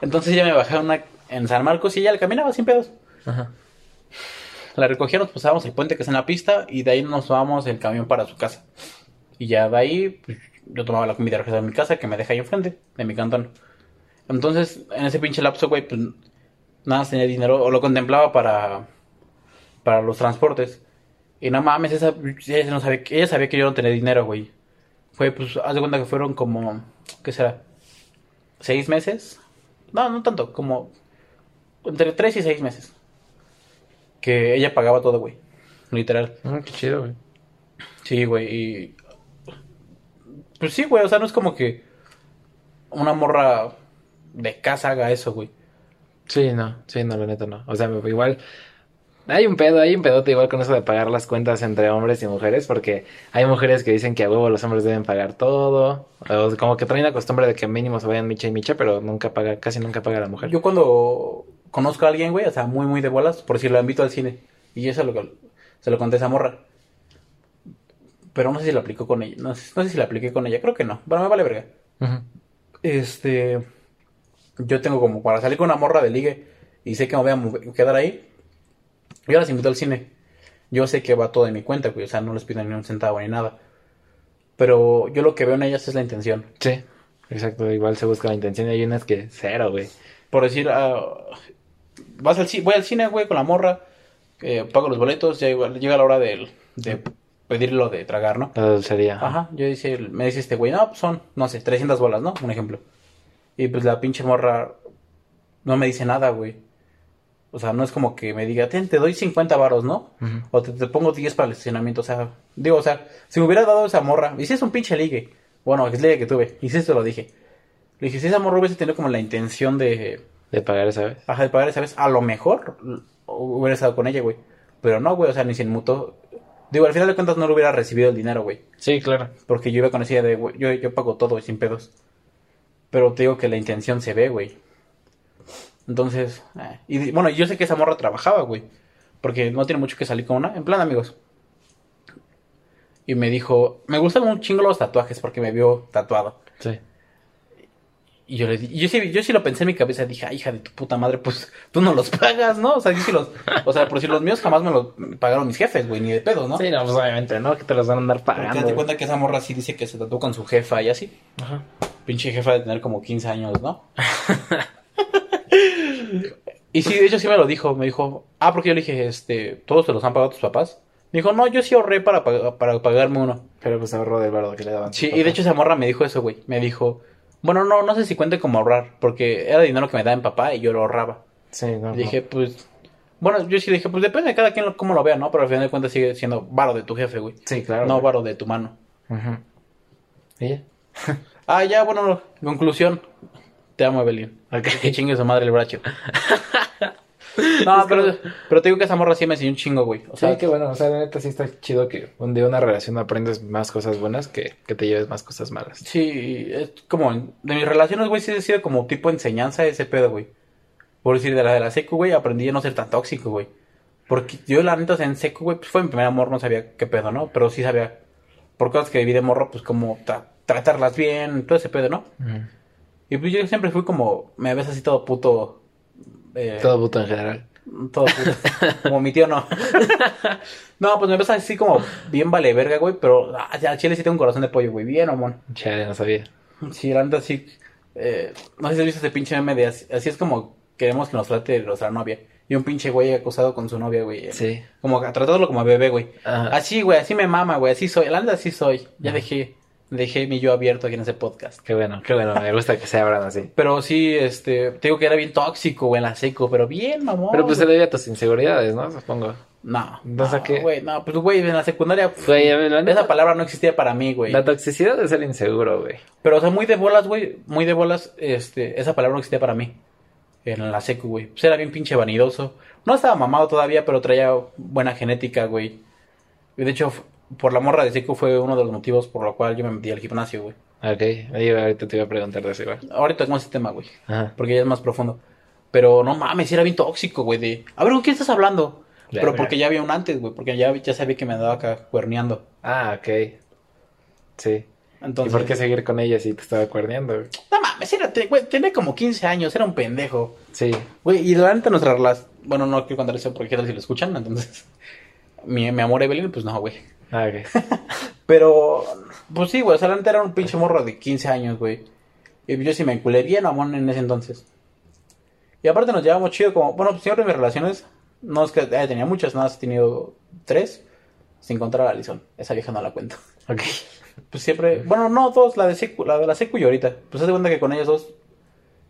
Entonces ya me bajaba una en San Marcos y ella le caminaba sin pedos. Ajá. La recogía, nos pasábamos el puente que está en la pista y de ahí nos tomábamos el camión para su casa. Y ya de ahí pues, yo tomaba la comida de mi casa que me deja ahí enfrente de mi cantón. Entonces, en ese pinche lapso, güey, pues nada más tenía dinero o lo contemplaba para para los transportes. Y no mames, esa, ella, no sabía, ella sabía que yo no tenía dinero, güey. Fue, pues, haz de cuenta que fueron como, ¿qué será? ¿Seis meses? No, no tanto, como entre tres y seis meses. Que ella pagaba todo, güey. Literal. Mm, qué chido, güey. Sí, güey. Y... Pues sí, güey. O sea, no es como que una morra de casa haga eso, güey. Sí, no, sí, no, la neta no. O sea, igual hay un pedo, hay un pedote igual con eso de pagar las cuentas entre hombres y mujeres, porque hay mujeres que dicen que a huevo los hombres deben pagar todo, o como que traen la costumbre de que mínimo se vayan micha y micha, pero nunca paga, casi nunca paga la mujer. Yo cuando conozco a alguien, güey, o sea, muy, muy de bolas, por si lo invito al cine. Y eso lo, se lo conté a esa morra. Pero no sé si lo aplicó con ella. No sé, no sé si lo apliqué con ella. Creo que no. Pero me vale verga. Este. Yo tengo como para salir con una morra de ligue y sé que me voy a quedar ahí. Yo las invito al cine. Yo sé que va todo de mi cuenta, güey. O sea, no les pido ni un centavo ni nada. Pero yo lo que veo en ellas es la intención. Sí, exacto, igual se busca la intención y hay unas que cero, güey. Por decir, ah, vas al ci- voy al cine, güey, con la morra, eh, pago los boletos, ya igual- llega la hora de, de pedir lo de tragar, ¿no? La dulcería. Ajá, yo dice, me dice este güey, no, pues son, no sé, 300 bolas, ¿no? Un ejemplo. Y pues la pinche morra no me dice nada, güey. O sea, no es como que me diga, Ten, te doy 50 varos, ¿no? O te, te pongo 10 para el estacionamiento. O sea, digo, o sea, si me hubiera dado esa morra, y si es un pinche ligue, bueno, es ligue que tuve, y si esto lo dije. Le dije, si esa morra hubiese tenido como la intención de, De pagar esa vez. ajá, de pagar esa vez, a lo mejor hubiera estado con ella, güey. Pero no, güey, o sea, ni se inmutó. Digo, al final de cuentas no le hubiera recibido el dinero, güey. Sí, claro. Porque yo iba con esa idea de, güey, yo, yo pago todo sin pedos. Pero te digo que la intención se ve, güey. Entonces, eh, y bueno, yo sé que esa morra trabajaba, güey. Porque no tiene mucho que salir con una. En plan, amigos. Y me dijo, me gustan un chingo los tatuajes porque me vio tatuado. Sí. Y yo le di, y yo sí, yo sí lo pensé en mi cabeza, dije, "Ay, hija de tu puta madre, pues tú no los pagas, ¿no? O sea, yo sí los, o sea, por si los míos jamás me los pagaron mis jefes, güey, ni de pedo, ¿no? Sí, no, pues obviamente, ¿no? Que te los van a andar Porque pagando. date güey. cuenta que esa morra sí dice que se tatuó con su jefa y así. Ajá. Pinche jefa de tener como 15 años, ¿no? y sí, de hecho sí me lo dijo. Me dijo, ah, porque yo le dije, este, ¿todos te los han pagado tus papás? Me dijo, no, yo sí ahorré para, pag- para pagarme uno. Pero pues ahorro del bardo que le daban. Sí, y de hecho esa morra me dijo eso, güey. Me dijo, bueno, no, no sé si cuente como ahorrar, porque era dinero que me daba mi papá y yo lo ahorraba. Sí, no. Y dije, pues, bueno, yo sí dije, pues depende de cada quien lo- cómo lo vea, ¿no? Pero al final de cuentas sigue siendo varo de tu jefe, güey. Sí, claro. No güey. varo de tu mano. Ujú. ¿Y ya? Ah, ya, bueno, conclusión. Te amo, Evelyn. Ok. Que chingue su madre el bracho. No, pero, pero te digo que esa morra sí me enseñó un chingo, güey. O sea, sí, que bueno, o sea, la neta sí está chido que un- de una relación aprendes más cosas buenas que, que te lleves más cosas malas. sí, es como, de mis relaciones, güey, sí ha sido como tipo enseñanza ese pedo, güey. Por decir, de la de la secu, güey, aprendí a no ser tan tóxico, güey. Porque yo, la neta, en secu, güey, pues fue mi primer amor, no sabía qué pedo, ¿no? Pero sí sabía, por cosas que viví de morro, pues como tra- tratarlas bien, todo ese pedo, ¿no? Ujú. Y pues yo siempre fui como, me ves así todo puto. eh, Todo puto en general. Todo puto. Como mi tío no. no, pues me ves así como bien vale verga, güey. Pero ah, al chile sí tengo un corazón de pollo, güey. Bien, amón. Chale, no sabía. Sí, la neta sí. eh, no sé si has visto ese pinche meme de así, así es como queremos que nos trate nuestra novia. Y un pinche güey acosado con su novia, güey. Sí. Como tratándolo como a bebé, güey. Ajá. Así, güey, así me mama, güey. Así soy. La neta así soy. Ya dejé, dejé mi yo abierto aquí en ese podcast. Qué bueno, qué bueno. Me gusta que se abran así. Pero sí, este, te digo que era bien tóxico, güey, en la seco, pero bien, mamón. Pero pues se debe a tus inseguridades, ¿no? Supongo. No. No, ¿qué? Güey, no, pues, güey, en la secundaria, pf, Güey, la esa palabra no existía para mí, güey. La toxicidad es ser inseguro, güey. Pero, o sea, muy de bolas, güey, muy de bolas, este, esa palabra no existía para mí. En la secu, güey. Pues era bien pinche vanidoso. No estaba mamado todavía, pero traía buena genética, güey. Y de hecho, por la morra de secu fue uno de los motivos por lo cual yo me metí al gimnasio, güey. Ok, ahí ahorita te iba a preguntar de eso igual. Ahorita tocamos ese tema, güey. Ajá. Porque ya es más profundo. Pero no mames, era bien tóxico, güey. De, a ver, ¿con quién estás hablando? Ya, Pero porque ya había un antes, güey. Porque ya, ya sabía que me andaba acá cuerneando. Ah, ok. Sí. Entonces, ¿Y por qué seguir con ella si te estaba cuerneando? güey? No mames, era, güey, tenía como 15 años, era un pendejo. Sí. Güey, y neta nuestra relación... Bueno, no quiero contar eso porque qué tal si lo escuchan, entonces... Mi, mi amor Evelyn, pues no, güey. Ah. Pero, pues sí, güey, o sea, era un pinche morro de 15 años, güey. Y yo sí me enculé bien, amor, en ese entonces. Y aparte nos llevamos chido como... Bueno, pues siempre mis relaciones... No es que haya tenido muchas, nada, he tenido tres. Sin contar a la Alison. Esa vieja no la cuento. Ok. Pues siempre... Bueno, no, dos, la de secu, la de la secu y ahorita. Pues de cuenta que con ellos dos...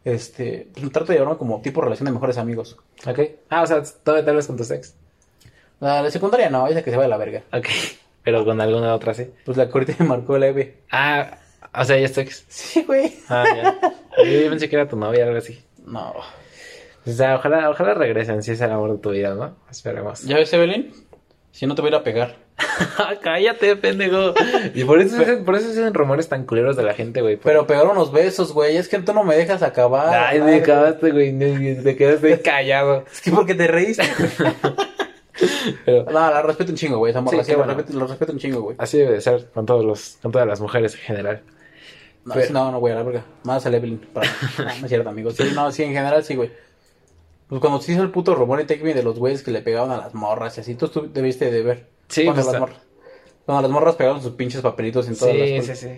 Este... Pues trato de llevarme como tipo relación de mejores amigos. Ok. Ah, o sea, todavía te hablas con tus ex. La de secundaria no, esa que se va de la verga. Ok. Pero con alguna otra sí. Pues la ahorita me marcó la Eve. Ah, o sea, ya es tu ex. Sí, güey. Ah, ya. Yo pensé que era tu novia o algo así. No. O sea, ojalá, ojalá regresen si es el amor de tu vida, ¿no? Esperemos. ¿Ya ves, Evelyn? Si no te voy a ir a pegar. Cállate, pendejo. Y por eso, se- por eso se hacen rumores tan culeros de la gente, güey. Pero pegar unos besos, güey. Es que tú no me dejas acabar. Ay, me acabaste, güey. Te quedaste callado. Es que porque te reíste. Pero no, la respeto un chingo, güey. Esa morra, Sí, sí, la respeto, lo respeto un chingo, güey. así debe de ser con todos los, con todas las mujeres en general. No, Pero- sí, no, no, güey, a la verga. Más al Evelyn. Para... No, no es cierto, amigo. Sí, no, sí, en general sí, güey. Pues cuando se hizo el puto rumor en Take Me de los güeyes que le pegaban a las morras y así, tú debiste de ver. Sí, cuando pues, las está- morras. Cuando las morras pegaron sus pinches papelitos en todas Sí, las sí, sí.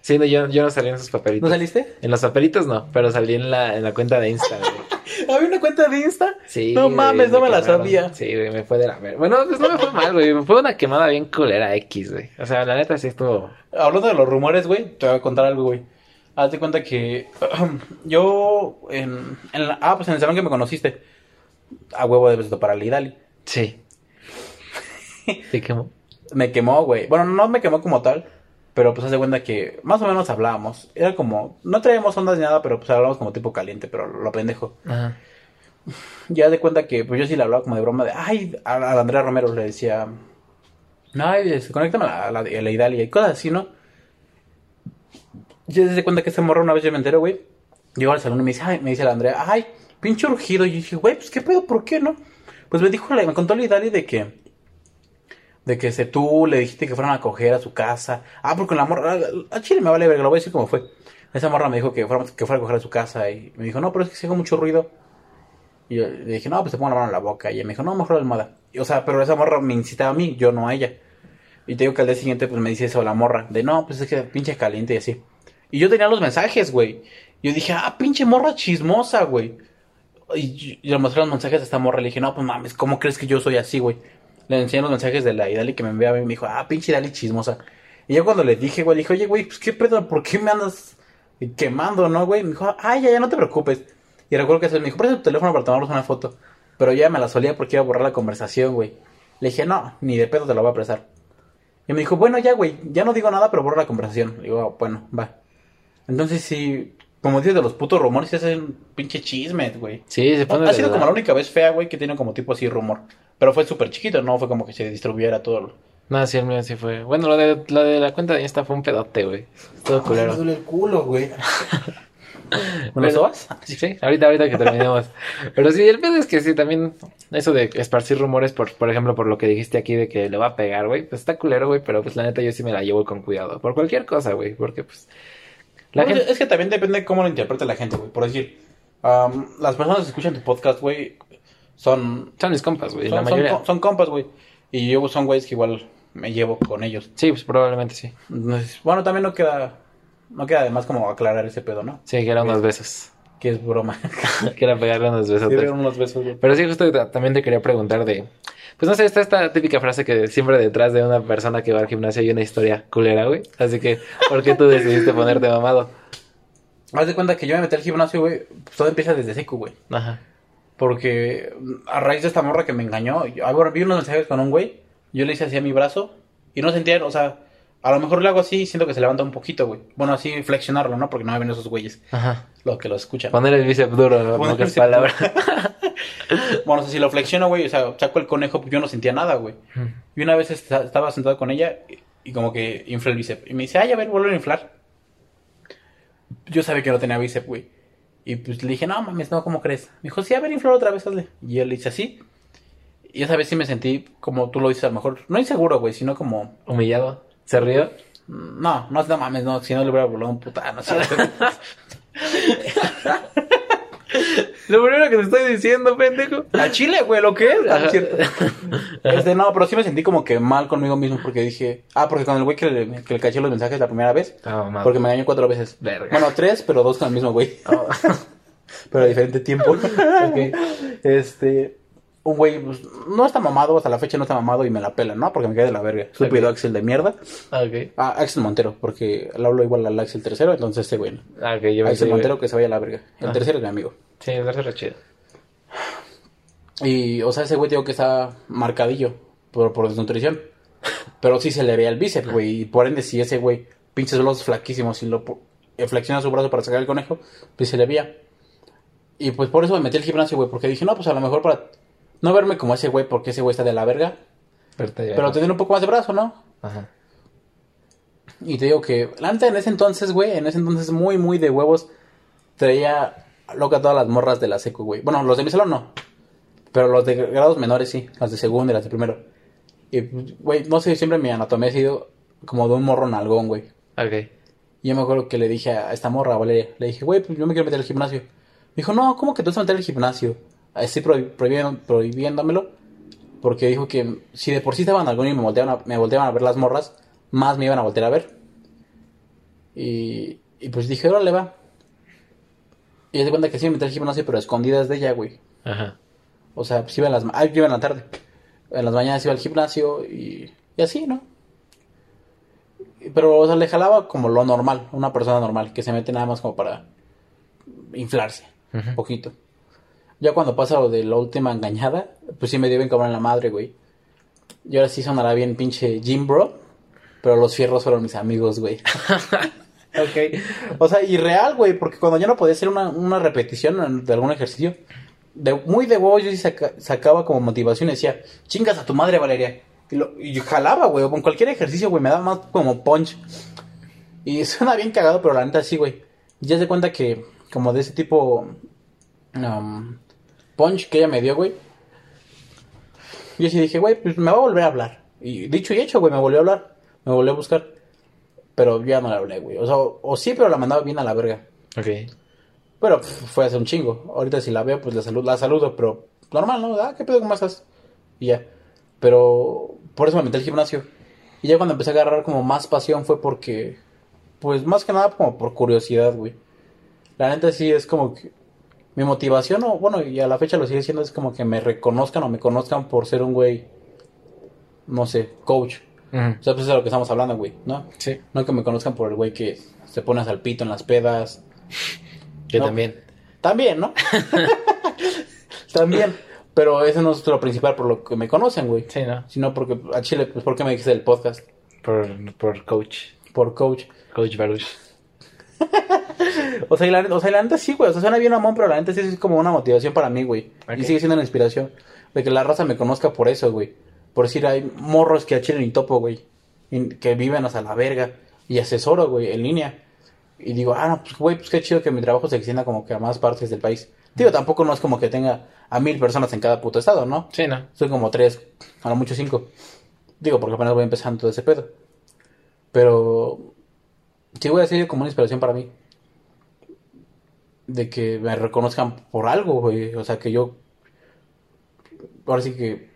Sí, no, yo, yo no salí en esos papelitos. ¿No saliste? En los papelitos no, pero salí en la, en la cuenta de Insta, güey. ¿Había una cuenta de Insta? Sí. No mames, no me la quemaron. sabía. Sí, güey, me fue de la ver. Bueno, pues no me fue mal, güey. Me fue una quemada bien culera X, güey. O sea, la neta sí estuvo. Hablando de los rumores, güey, te voy a contar algo, güey. Haz de cuenta que yo en, en la, ah, pues en el salón que me conociste, a huevo de beso para la Idali. Sí. Sí, quemó. Me quemó, güey. Bueno, no me quemó como tal, pero pues haz de cuenta que más o menos hablábamos. Era como, no traíamos ondas ni nada, pero pues hablábamos como tipo caliente, pero lo pendejo. Ajá. Ya de cuenta que pues yo sí le hablaba como de broma de, ay, a, a Andrea Romero le decía, ay, este, conéctame a la, a la, Idalia y cosas así, ¿no? Ya se cuenta que ese morro una vez yo me entero, güey. Llego al salón y me dice, ay, me dice la Andrea, ay, pinche urgido. Y yo dije, güey, pues qué pedo, ¿por qué no? Pues me dijo, me contó la Idalia de que, de que se tú le dijiste que fueran a coger a su casa. Ah, porque la morra, a Chile me vale verga, lo voy a decir como fue. Esa morra me dijo que fuera, que fuera a coger a su casa y me dijo, no, pero es que se hago mucho ruido. Y yo le dije, no, pues te pongo la mano en la boca. Y ella me dijo, no, mejor la almohada. Y, o sea, pero esa morra me incitaba a mí, yo no a ella. Y te digo que al día siguiente, pues me dice eso la morra. De no, pues es que pinche caliente y así. Y yo tenía los mensajes, güey. Yo dije, ah, pinche morra chismosa, güey. Y le mostré los mensajes a esta morra. Le dije, no, pues mames, ¿cómo crees que yo soy así, güey? Le enseñé los mensajes de la Idali que me enviaba y me dijo, ah, pinche Idali chismosa. Y yo cuando le dije, güey, le dije, oye, güey, pues qué pedo, ¿por qué me andas quemando, no, güey? Me dijo, ay, ya, ya, no te preocupes. Y recuerdo que se me dijo, presta tu teléfono para tomarnos una foto. Pero ya me la solía porque iba a borrar la conversación, güey. Le dije, no, ni de pedo te la voy a prestar. Y me dijo, bueno, ya, güey, ya no digo nada, pero borra la conversación. Le digo, "Ah, bueno, va. Entonces, sí, como dices de los putos rumores, se hacen pinche chismes, güey. Sí, se pone Ha sido como la única vez fea, güey, que tiene como tipo así rumor. Pero fue súper chiquito, no fue como que se distribuyera todo. No, sí, el mío sí fue. Bueno, lo de, lo de la cuenta de Insta fue un pedote, güey. Todo culero. Me duele el culo, güey. ¿Me lo Pero- sobas? Sí, ahorita, ahorita que terminemos. Pero sí, el pedo es que sí, también eso de esparcir rumores, por, por ejemplo, por lo que dijiste aquí de que le va a pegar, güey, pues está culero, güey, pero pues la neta yo sí me la llevo con cuidado. Por cualquier cosa, güey, porque pues... La Bueno, gente... Es que también depende de cómo lo interprete la gente, güey. Por decir, las personas que escuchan tu podcast, güey, son, Son mis compas, güey, son, la son mayoría. co- son compas, güey. Y yo son güeyes que igual me llevo con ellos. Sí, pues probablemente sí. Entonces, bueno, también no queda, no queda de más como aclarar ese pedo, ¿no? Sí, que era unos besos. Que es broma. que era pegarle unos besos. Sí, eran unos besos, güey. Pero sí, justo ta- también te quería preguntar de... Pues no sé, está esta típica frase que siempre detrás de una persona que va al gimnasio hay una historia culera, güey. Así que, ¿por qué tú decidiste ponerte mamado? Haz de cuenta que yo me metí al gimnasio, güey, pues todo empieza desde seco, güey. Ajá. Porque a raíz de esta morra que me engañó, yo, bueno, vi unos mensajes con un güey, yo le hice así a mi brazo y no sentía, o sea, a lo mejor le hago así y siento que se levanta un poquito, güey. Bueno, así flexionarlo, ¿no? Porque no me ven esos güeyes, Ajá. los que lo escuchan. Poner el bíceps duro, ¿no? Bíceps palabras. Bueno, o sea, si lo flexiono, güey, o sea, saco el conejo, yo no sentía nada, güey. Y una vez esta- estaba sentado con ella y, como que inflé el bíceps. Y me dice, ay, a ver, vuelve a inflar. Yo sabía que no tenía bíceps, güey. Y pues le dije, no mames, no, ¿cómo crees? Me dijo, sí, a ver, inflar otra vez, hazle. Y yo le hice así. Y esa vez sí me sentí, como tú lo dices, a lo mejor, no inseguro, güey, sino como, Humillado. ¿Se rió? no, no, no mames, no, si no le hubiera volado un puta, no sé. Lo primero que te estoy diciendo, pendejo. A Chile, güey, lo que es. Ah, cierto. Este, no, pero sí me sentí como que mal conmigo mismo porque dije, ah, porque con el güey que le, que le caché los mensajes la primera vez, Ah, mamado. porque me engañó cuatro veces. Verga. Bueno, tres, pero dos con el mismo güey. Oh. pero a diferente tiempo. Este, un güey, pues, no está mamado, hasta la fecha no está mamado y me la pela, ¿no? Porque me cae de la verga. Estúpido Axel de mierda. Ah. Ah, Axel Montero, porque le hablo igual al Axel tercero, entonces este güey. Ah, yo Axel Montero que se vaya a la verga. El Ah. tercero es mi amigo. Sí, el tercero es chido. Y, o sea, ese güey digo que está marcadillo por, por desnutrición. Pero sí se le veía el bíceps, güey. Y por ende, si ese güey, pinches brazos flaquísimos, si lo eh, flexiona su brazo para sacar el conejo, pues se le veía. Y pues por eso me metí al gimnasio, güey. Porque dije, no, pues a lo mejor para no verme como ese güey, porque ese güey está de la verga. Pero, te Pero tener un poco más de brazo, ¿no? Ajá. Y te digo que, la neta, en ese entonces, güey, en ese entonces muy, muy de huevos, traía loca todas las morras de la seco, güey. Bueno, los de mi salón no. Pero los de grados menores sí, las de segundo y las de primero. Y, pues, güey, no sé, siempre mi anatomía ha sido como de un morro nalgón, güey. Ok. Y yo me acuerdo que le dije a esta morra, Valeria, le dije, güey, pues yo me quiero meter al gimnasio. Me dijo, no, ¿cómo que tú vas a meter al gimnasio? Así prohibiendo- prohibiéndomelo. Porque dijo que si de por sí estaban nalgón y me volteaban, a, me volteaban a ver las morras, más me iban a voltear a ver. Y, y pues dije, órale, va. Y de cuenta que sí me metí al gimnasio, pero escondidas de ella, güey. Ajá. O sea, pues iba en las... Ah, yo iba en la tarde. En las mañanas iba al gimnasio y, y así, ¿no? Pero, o sea, le jalaba como lo normal, una persona normal, que se mete nada más como para inflarse un poquito. Ya cuando pasa lo de la última engañada, pues sí me dio bien cabrón la madre, güey. Y ahora sí sonará bien pinche gym bro, pero los fierros fueron mis amigos, güey. ok. O sea, y güey, porque cuando ya no podía hacer una, una repetición de algún ejercicio, muy de huevo yo sí saca- sacaba como motivación y decía, chingas a tu madre, Valeria. Y, lo, yo jalaba, güey, con cualquier ejercicio, güey, me daba más como punch. Y suena bien cagado, pero la neta sí, güey. Ya se cuenta que, como de ese tipo, um, punch que ella me dio, güey. Yo sí dije, güey, pues me va a volver a hablar. Y dicho y hecho, güey, me volvió a hablar. Me volvió a buscar. Pero ya no la hablé, güey. O sea, o, o sí, pero la mandaba bien a la verga. Ok. Pero fue hace un chingo. Ahorita si la veo, pues la saludo, la saludo, pero normal, ¿no? Ah, ¿qué pedo? ¿Cómo estás? Y ya. Pero por eso me metí al gimnasio. Y ya cuando empecé a agarrar como más pasión fue porque, pues más que nada como por curiosidad, güey. La neta sí es como que mi motivación, o bueno, y a la fecha lo sigue siendo, es como que me reconozcan o me conozcan por ser un güey, no sé, coach. Ujú. O sea, pues es de lo que estamos hablando, güey, ¿no? Sí. No que me conozcan por el güey que se pone a salpito en las pedas, Yo No. también. también, ¿no? También. Pero eso no es lo principal por lo que me conocen, güey. Sí, ¿no? Sino porque a Chile, pues, ¿por qué me dijiste el podcast? Por, por coach. Por coach. Coach Baruch. O sea, y la, o sea, y la neta sí, güey. O sea, suena bien amón, pero la neta sí es como una motivación para mí, güey. Y sigue siendo una inspiración. De que la raza me conozca por eso, güey. Por decir, hay morros que a Chile ni topo, güey. y Que viven hasta la verga. Y asesoro, güey, en línea. Y digo, ah, no, pues, güey, pues qué chido que mi trabajo se extienda como que a más partes del país. Digo, tampoco no es como que tenga a mil personas en cada puto estado, ¿no? Sí, ¿no? Soy como tres, a lo mucho cinco. Digo, porque apenas voy empezando todo ese pedo. Pero sí voy a ser como una inspiración para mí. De que me reconozcan por algo, güey. O sea, que yo... Ahora sí que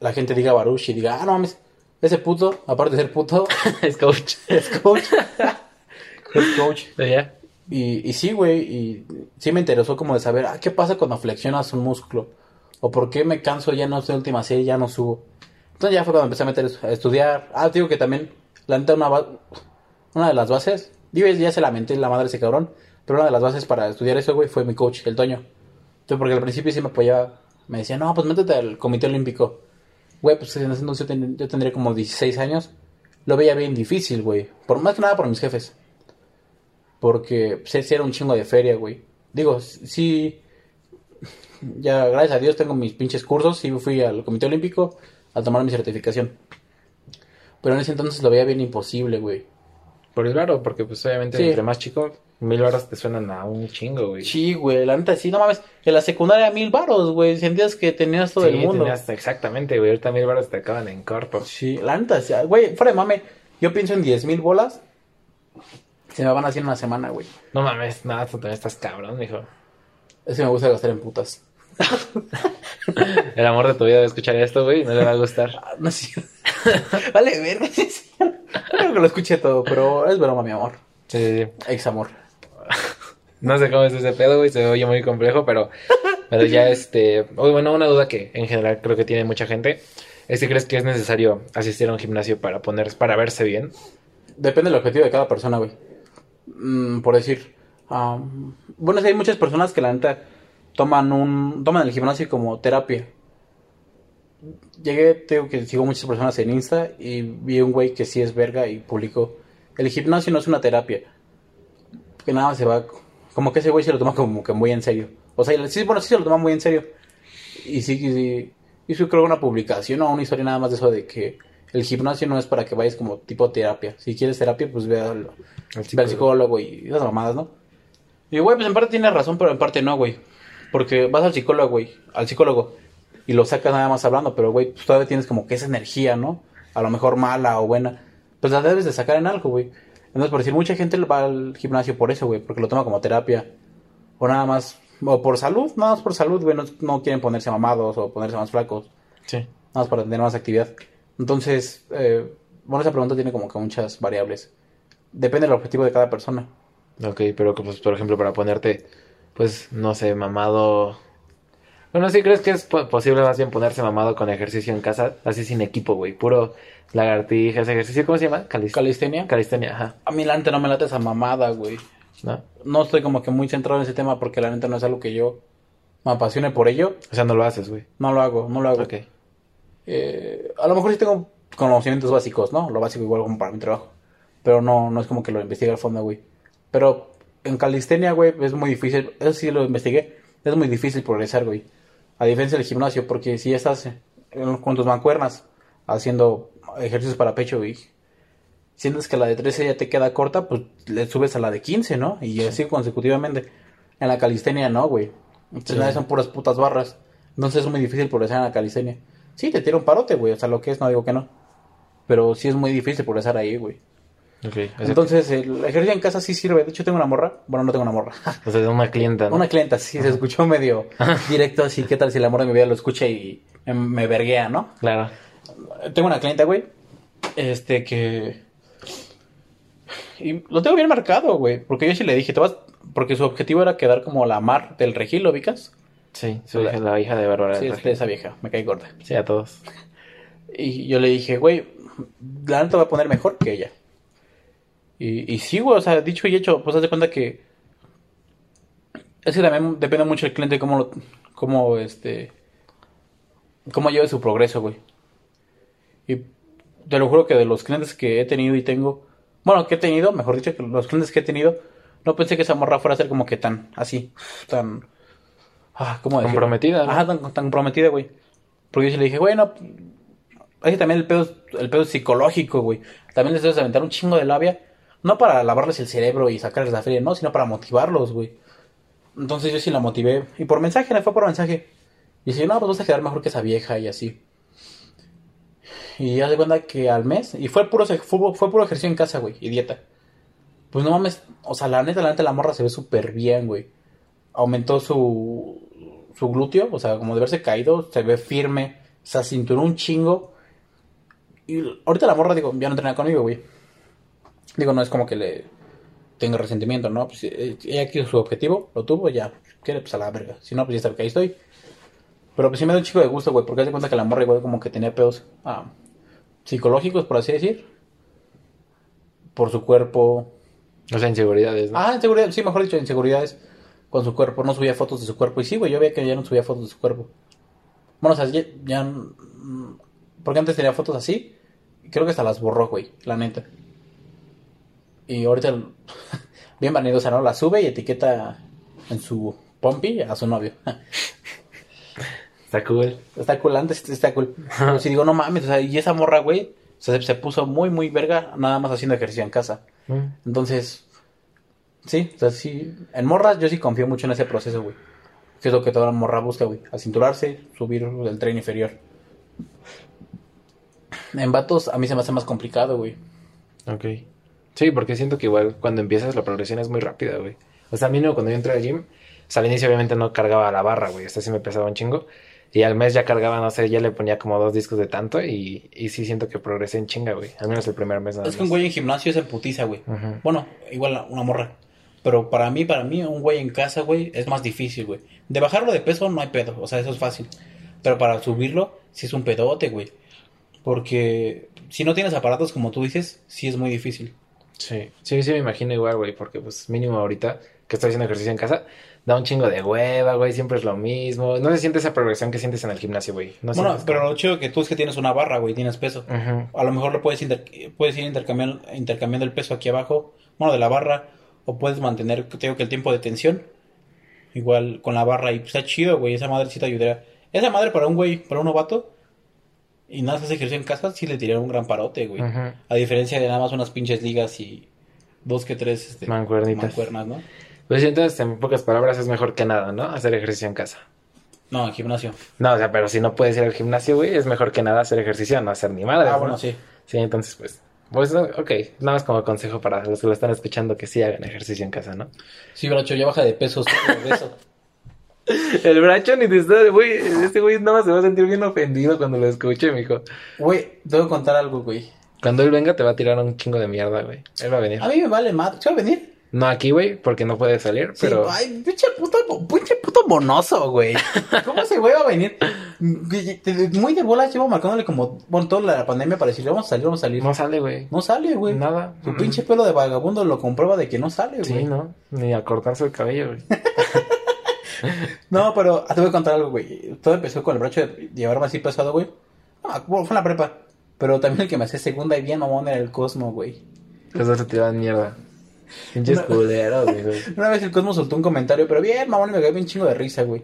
la gente diga Baruch y diga, ah, no mames, ese puto, aparte de ser puto, es coach. es coach. es coach. ¿Ya? Y, y sí, güey, y sí me interesó como de saber, ah, ¿qué pasa cuando flexionas un músculo? O por qué me canso, ya no estoy en última serie, ya no subo. Entonces ya fue cuando empecé a meter a estudiar. Ah, digo que también, la neta, una, una de las bases, digo, ya se lamenté la madre de ese cabrón, pero una de las bases para estudiar eso, güey, fue mi coach, el Toño. Entonces, porque al principio sí me apoyaba, me decía, no, pues métete al Comité Olímpico. Güey, pues en ese entonces yo, ten- yo tendría como 16 años. Lo veía bien difícil, güey. Por más que nada por mis jefes. Porque sí, sí era un chingo de feria, güey. Digo, sí. Ya, gracias a Dios, tengo mis pinches cursos. Sí, fui al Comité Olímpico a tomar mi certificación. Pero en ese entonces lo veía bien imposible, güey. Por el varo, porque pues obviamente Sí. entre más chico, mil varos te suenan a un chingo, güey. Sí, güey, la neta, sí, no mames. En la secundaria mil varos, güey. Sentías que tenías todo el Sí, mundo. tenías- exactamente, güey. Ahorita mil varos te acaban en corto. Sí, la neta, sí, güey, fuera de mame. Yo pienso en 10 mil bolas. Se me van a hacer en una semana, güey. No mames, nada, tú también estás cabrón, hijo. Es que me gusta gastar en putas. El amor de tu vida va a escuchar esto, güey, no le va a gustar. Ah, No sé. vale, verga, sí, sí. Creo que lo escuché todo, pero es broma, mi amor. Sí, sí, sí. Ex amor. No sé cómo es ese pedo, güey, se oye muy complejo, pero, pero ya este, bueno, una duda que en general creo que tiene mucha gente, es si crees que es necesario asistir a un gimnasio para poner, para verse bien. Depende del objetivo de cada persona, güey. Mm, por decir. bueno, sí, hay muchas personas que la neta toman un toman el gimnasio como terapia. Llegué, tengo que sigo muchas personas en Insta y vi un güey que sí es verga y publicó. El gimnasio no es una terapia. Que nada se va. Como que ese güey se lo toma como que muy en serio. O sea, sí, bueno, sí se lo toma muy en serio. Y sí, sí, hizo creo una publicación o una historia nada más de eso de que el gimnasio no es para que vayas como tipo terapia. Si quieres terapia, pues ve al, ve al psicólogo y esas mamadas, ¿no? Y güey, pues en parte tiene razón, pero en parte no, güey. Porque vas al psicólogo, güey, al psicólogo, y lo sacas nada más hablando, pero güey, pues todavía tienes como que esa energía, ¿no? A lo mejor mala o buena, pues la debes de sacar en algo, güey. Entonces, por decir, mucha gente va al gimnasio por eso, güey, porque lo toma como terapia. O nada más, o por salud, nada más por salud, güey, no, no quieren ponerse mamados o ponerse más flacos. Sí. Nada más para tener más actividad. Entonces, eh, bueno, esa pregunta tiene como que muchas variables. Depende del objetivo de cada persona. Ok, pero pues, por ejemplo, para ponerte pues, no sé, mamado. Bueno, ¿sí crees que es po- posible más bien ponerse mamado con ejercicio en casa? Así sin equipo, güey. Puro lagartijas, ejercicio, ¿cómo se llama? Calis- Calistenia. Calistenia, ajá. A mí la neta no me late esa mamada, güey. ¿No? No estoy como que muy centrado en ese tema porque la neta no es algo que yo me apasione por ello. O sea, no lo haces, güey. No lo hago, no lo hago. Ok. Eh, a lo mejor sí tengo conocimientos básicos, ¿no? Lo básico igual como para mi trabajo. Pero no, no es como que lo investigue al fondo, güey. Pero en calistenia, güey, es muy difícil. Eso sí lo investigué. Es muy difícil progresar, güey. A diferencia del gimnasio, porque si estás en- con tus mancuernas haciendo ejercicios para pecho, güey. Sientes que la de 13 ya te queda corta, pues le subes a la de 15, ¿no? Y así consecutivamente. En la calistenia no, güey. Entonces Sí. son puras putas barras. Entonces es muy difícil progresar en la calistenia. Sí, te tira un parote, güey. O sea, lo que es, no digo que no. Pero sí es muy difícil progresar ahí, güey. Entonces, el ejercicio en casa sí sirve. De hecho, tengo una morra. Bueno, no tengo una morra. o sea, de una clienta, ¿no? Una clienta, sí, se escuchó medio directo así. ¿Qué tal si la morra de mi vida lo escucha y me, me verguea, no? Claro. Tengo una clienta, güey. Este que. Y lo tengo bien marcado, güey. Porque yo sí le dije, te vas. Porque su objetivo era quedar como la mar del regil, ¿lo ubicas? Sí, su hija, la hija de Bárbara. Sí, es de esa vieja, me cae gorda. Sí, a todos. Y yo le dije, güey, la neta va a poner mejor que ella. Y, y sí, güey, o sea, dicho y hecho, pues haz de cuenta que. Es que también depende mucho del cliente cómo lo. cómo este. cómo lleve su progreso, güey. Y te lo juro que de los clientes que he tenido y tengo. Bueno, que he tenido, mejor dicho, que los clientes que he tenido, no pensé que esa morra fuera a ser como que tan así, tan. Ah, ¿cómo decirlo? Comprometida, ¿no? Ajá, tan, tan comprometida, güey. Porque yo sí le dije, bueno, es que también el pedo, el pedo psicológico, güey. También les debes aventar un chingo de labia. No para lavarles el cerebro y sacarles la feria, no, sino para motivarlos, güey. Entonces yo sí la motivé. Y por mensaje, le fue por mensaje. Y dice, no, pues vas a quedar mejor que esa vieja y así. Y ya se cuenta que al mes, y fue puro, fue, fue puro ejercicio en casa, güey, y dieta. Pues no mames, o sea, la neta, la neta, la morra se ve súper bien, güey. Aumentó su, su glúteo, o sea, como de verse caído, se ve firme, se cinturó un chingo. Y ahorita la morra, digo, ya no entrena conmigo, güey. Digo, no es como que le tenga resentimiento, ¿no? Pues eh, ella quiso su objetivo, lo tuvo, ya, quiere, pues a la verga. Si no, pues ya está, que ahí estoy. Pero pues sí me da un chico de gusto, güey, porque haz de cuenta que la morra igual como que tenía pedos ah, psicológicos, por así decir. Por su cuerpo. O sea, inseguridades, ¿no? Ah, inseguridad, sí, mejor dicho, inseguridades con su cuerpo. No subía fotos de su cuerpo. Y sí, güey, yo veía que ya no subía fotos de su cuerpo. Bueno, o sea, ya, ya, mm, Porque antes tenía fotos así. Creo que hasta las borró, güey, la neta. Y ahorita, bien vanidosa, ¿no? La sube y etiqueta en su pompi a su novio. Está cool. Está cool, antes está cool. Pero si digo, no mames, o sea, y esa morra, güey, se, se puso muy, muy verga, nada más haciendo ejercicio en casa. Mm. Entonces, sí, o sea, sí. En morras yo sí confío mucho en ese proceso, güey. Que es lo que toda morra busca, güey. Acinturarse, subir el tren inferior. En vatos a mí se me hace más complicado, güey. Ok. Sí, porque siento que igual cuando empiezas la progresión es muy rápida, güey. O sea, a mí no, cuando yo entré al gym, o sea, al inicio obviamente no cargaba la barra, güey. Esta sí me pesaba un chingo. Y al mes ya cargaba, no sé, ya le ponía como dos discos de tanto y, y sí siento que progresé en chinga, güey. Al menos el primer mes nada Es que un güey en gimnasio es en putiza, güey. Ujú. Bueno, igual una morra. Pero para mí, para mí, un güey en casa, güey, es más difícil, güey. De bajarlo de peso no hay pedo, o sea, eso es fácil. Pero para subirlo, sí es un pedote, güey. Porque si no tienes aparatos, como tú dices, sí es muy difícil. Sí, sí, sí me imagino igual, güey, porque pues mínimo ahorita que estoy haciendo ejercicio en casa, da un chingo de hueva, güey, siempre es lo mismo. No se siente esa progresión que sientes en el gimnasio, güey. No bueno, pero lo chido que tú es que tienes una barra, güey, tienes peso. A lo mejor lo puedes, inter- puedes ir intercambiando, intercambiando el peso aquí abajo, bueno, de la barra, o puedes mantener, te digo que el tiempo de tensión, igual con la barra, y pues está chido, güey, esa madre sí te ayudaría. Esa madre para un güey, para un novato, y nada más hace ejercicio en casa, sí le tiraría un gran parote, güey. A diferencia de nada más unas pinches ligas y dos que tres este, Mancuernitas. mancuernas, ¿no? Pues sí, entonces, en pocas palabras, es mejor que nada, ¿no? Hacer ejercicio en casa. No, en gimnasio. No, o sea, pero si no puedes ir al gimnasio, güey, es mejor que nada hacer ejercicio, no hacer ni madre. Ah, bueno, sí. Sí, entonces, pues, pues, ok, nada más como consejo para los que lo están escuchando que sí hagan ejercicio en casa, ¿no? Sí, bracho, ya baja de peso, de eso. El bracho ni te está, güey, este güey nada más se va a sentir bien ofendido cuando lo escuche, mijo. Güey, tengo que contar algo, güey. Cuando él venga te va a tirar un chingo de mierda, güey. Él va a venir. A mí me vale madre. ¿Se va a venir? No aquí, güey, porque no puede salir, pero... Sí, ay, pinche puto, pinche puto monoso, güey. ¿Cómo ese güey va a venir? Muy de bolas llevo marcándole como, bueno, toda la pandemia para decirle, vamos a salir, vamos a salir. No sale, güey. No sale, güey. Nada. Su Mm. pinche pelo de vagabundo lo comprueba de que no sale, güey. Sí, ¿no? Ni a cortarse el cabello, güey. No, pero ah, te voy a contar algo, güey. Todo empezó con el bracho de llevarme así pesado, güey. Ah, bueno, fue en la prepa. Pero también el que me hacía segunda y bien mamón era el Cosmo, güey. Los dos se tiraban mierda. Pinches No. culeros, güey. Una vez el Cosmo soltó un comentario, pero bien mamón y me quedé bien chingo de risa, güey.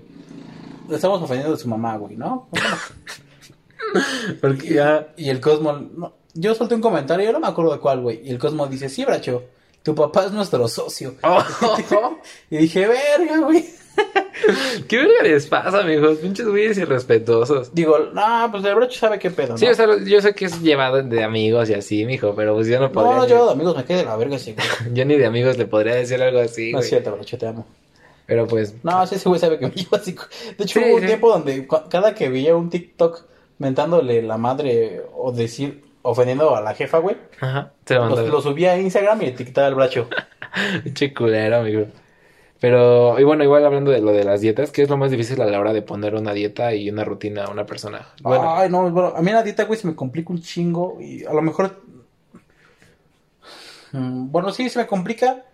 Le estamos ofendiendo de su mamá, güey, ¿no? Porque ya... Y el Cosmo, no, yo solté un comentario, yo no me acuerdo de cuál, güey. Y el Cosmo dice, sí, bracho, tu papá es nuestro socio. Oh, Y dije, verga, güey. ¿Qué verga les pasa, amigos? Pinches güeyes irrespetuosos. Digo, no, pues el bracho sabe qué pedo, ¿no? Sí, o sea, yo sé que es llevado de amigos y así, mijo, pero pues yo no no, podría... no, ni- yo de amigos me quedé de la verga ese, güey. Yo ni de amigos le podría decir algo así, No es cierto, bracho, te amo. Pero pues... No, sí, ese güey sabe que me llevo así. De hecho, Sí, hubo un sí. tiempo donde cada que veía un TikTok mentándole la madre o decir, ofendiendo a la jefa, güey, Ajá, se lo lo, subía a Instagram y etiquetaba el bracho. Pinche culero, amigo. Pero, y bueno, igual hablando de lo de las dietas, ¿qué es lo más difícil a la hora de poner una dieta y una rutina a una persona? Ay, no, bueno, a mí la dieta, güey, se me complica un chingo y a lo mejor... Mm, Bueno, sí, se me complica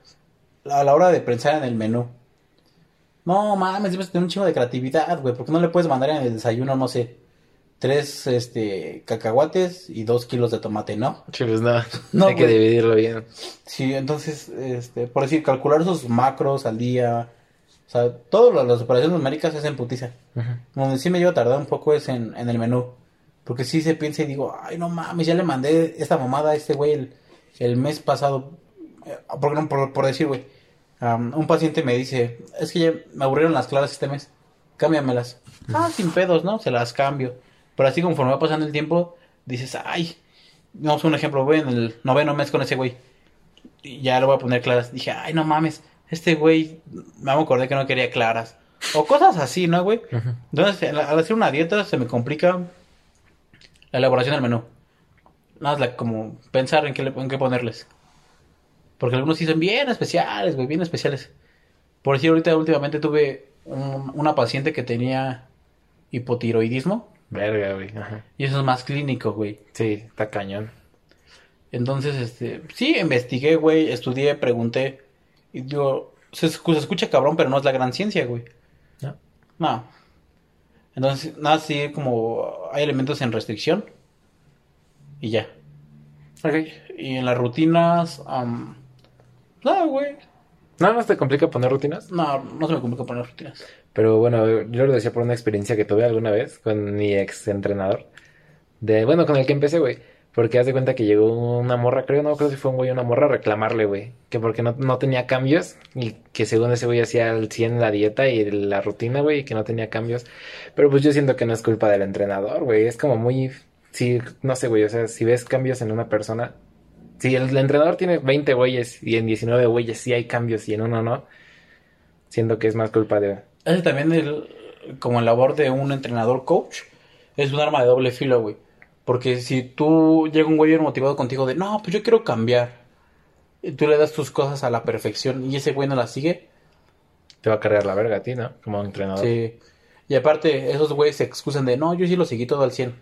a la hora de pensar en el menú. No, mames, debes tener un chingo de creatividad, güey, porque no le puedes mandar en el desayuno, no sé, tres, este, cacahuates y dos kilos de tomate, ¿no? pues no, No, hay que dividirlo bien. Sí, entonces, este, por decir, calcular sus macros al día, o sea, todas las operaciones numéricas es en putiza. Ujú. Donde sí me llevo a tardar un poco es en, en el menú. Porque sí se piensa y digo, ay, no mames, ya le mandé esta mamada a este güey el, el mes pasado. Eh, Por, no, por, por decir, güey, un paciente me dice, es que ya me aburrieron las claras este mes, cámbiamelas. Ah, sin pedos, ¿no? Se las cambio. Pero así conforme va pasando el tiempo, dices, ay, vamos a un ejemplo, voy en el noveno mes con ese güey. Y ya le voy a poner claras. Dije, ay, no mames, este güey, me acordé que no quería claras. O cosas así, ¿no, güey? Entonces, al hacer una dieta se me complica la elaboración del menú. Nada más como pensar en qué, le- en qué ponerles. Porque algunos sí son bien especiales, güey, bien especiales. Por decir, ahorita últimamente tuve un- una paciente que tenía hipotiroidismo. Verga, güey. Ajá. Y eso es más clínico, güey. Sí, está cañón. Entonces, este, sí, investigué, güey, estudié, pregunté. Y digo, se, se escucha cabrón, pero no es la gran ciencia, güey. ¿No? No. Entonces, nada, sí, como hay elementos en restricción. Y ya. Ok. Y en las rutinas, am, nada, güey. Nada más te complica poner rutinas. No, no se me complica poner rutinas. Pero bueno, yo lo decía por una experiencia que tuve alguna vez con mi ex entrenador. De, bueno, con el que empecé, güey. Porque haz de cuenta que llegó una morra, creo, no creo si fue un güey o una morra a reclamarle, güey. Que porque no, no tenía cambios. Y que según ese güey hacía al 100 la dieta y la rutina, güey. Y que no tenía cambios. Pero pues yo siento que no es culpa del entrenador, güey. Es como muy... Sí, no sé, güey. O sea, si ves cambios en una persona... Si el, el entrenador tiene 20 güeyes y en 19 güeyes sí hay cambios y en uno no. Siento que es más culpa de... Ese también, el, como la labor de un entrenador coach, es un arma de doble filo, güey. Porque si tú llega un güey bien motivado contigo de, no, pues yo quiero cambiar. Y tú le das tus cosas a la perfección y ese güey no las sigue. Te va a cargar la verga a ti, ¿no? Como entrenador. Sí. Y aparte, esos güeyes se excusan de, no, yo sí lo seguí todo al 100.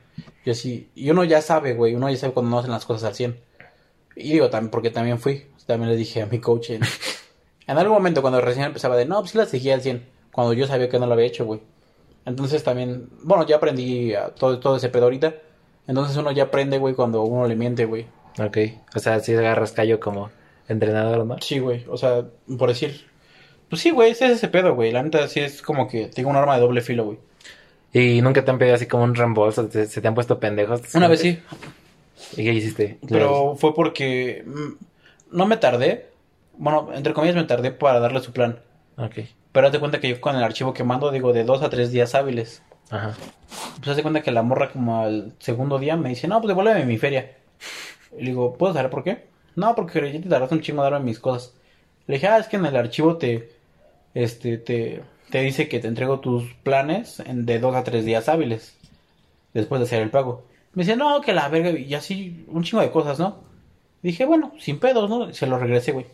Yo sí. Y uno ya sabe, güey, uno ya sabe cuando no hacen las cosas al 100. Y digo, también, porque también fui. También le dije a mi coach en, en algún momento cuando recién empezaba de, no, pues la seguía al 100. Cuando yo sabía que no lo había hecho, güey. Entonces también, bueno, ya aprendí a todo, todo ese pedo ahorita. Entonces uno ya aprende, güey, cuando uno le miente, güey. Ok. O sea, si agarras callo como entrenador, ¿no? Sí, güey. O sea, por decir. Pues sí, güey, ese es ese pedo, güey. La neta sí es como que tengo un arma de doble filo, güey. Y nunca te han pedido así como un reembolso, se te han puesto pendejos. Una vez sí, ¿Y qué hiciste? pero fue porque mm, no me tardé. Bueno, entre comillas me tardé para darle su plan. Ok. Pero haz de cuenta que yo con el archivo que mando digo de dos a tres días hábiles. Ajá. Pues haz de cuenta que la morra como al segundo día me dice, no, pues devuélveme mi feria. Y le digo, ¿puedo saber por qué? No, porque ya te tardaste un chingo en darme mis cosas. Le dije, ah, es que en el archivo te, este, te, te dice que te entrego tus planes en de dos a tres días hábiles. Después de hacer el pago. Me dice, no, que la verga, y así, un chingo de cosas, ¿no? Dije, bueno, sin pedos, ¿no? Se lo regresé, güey.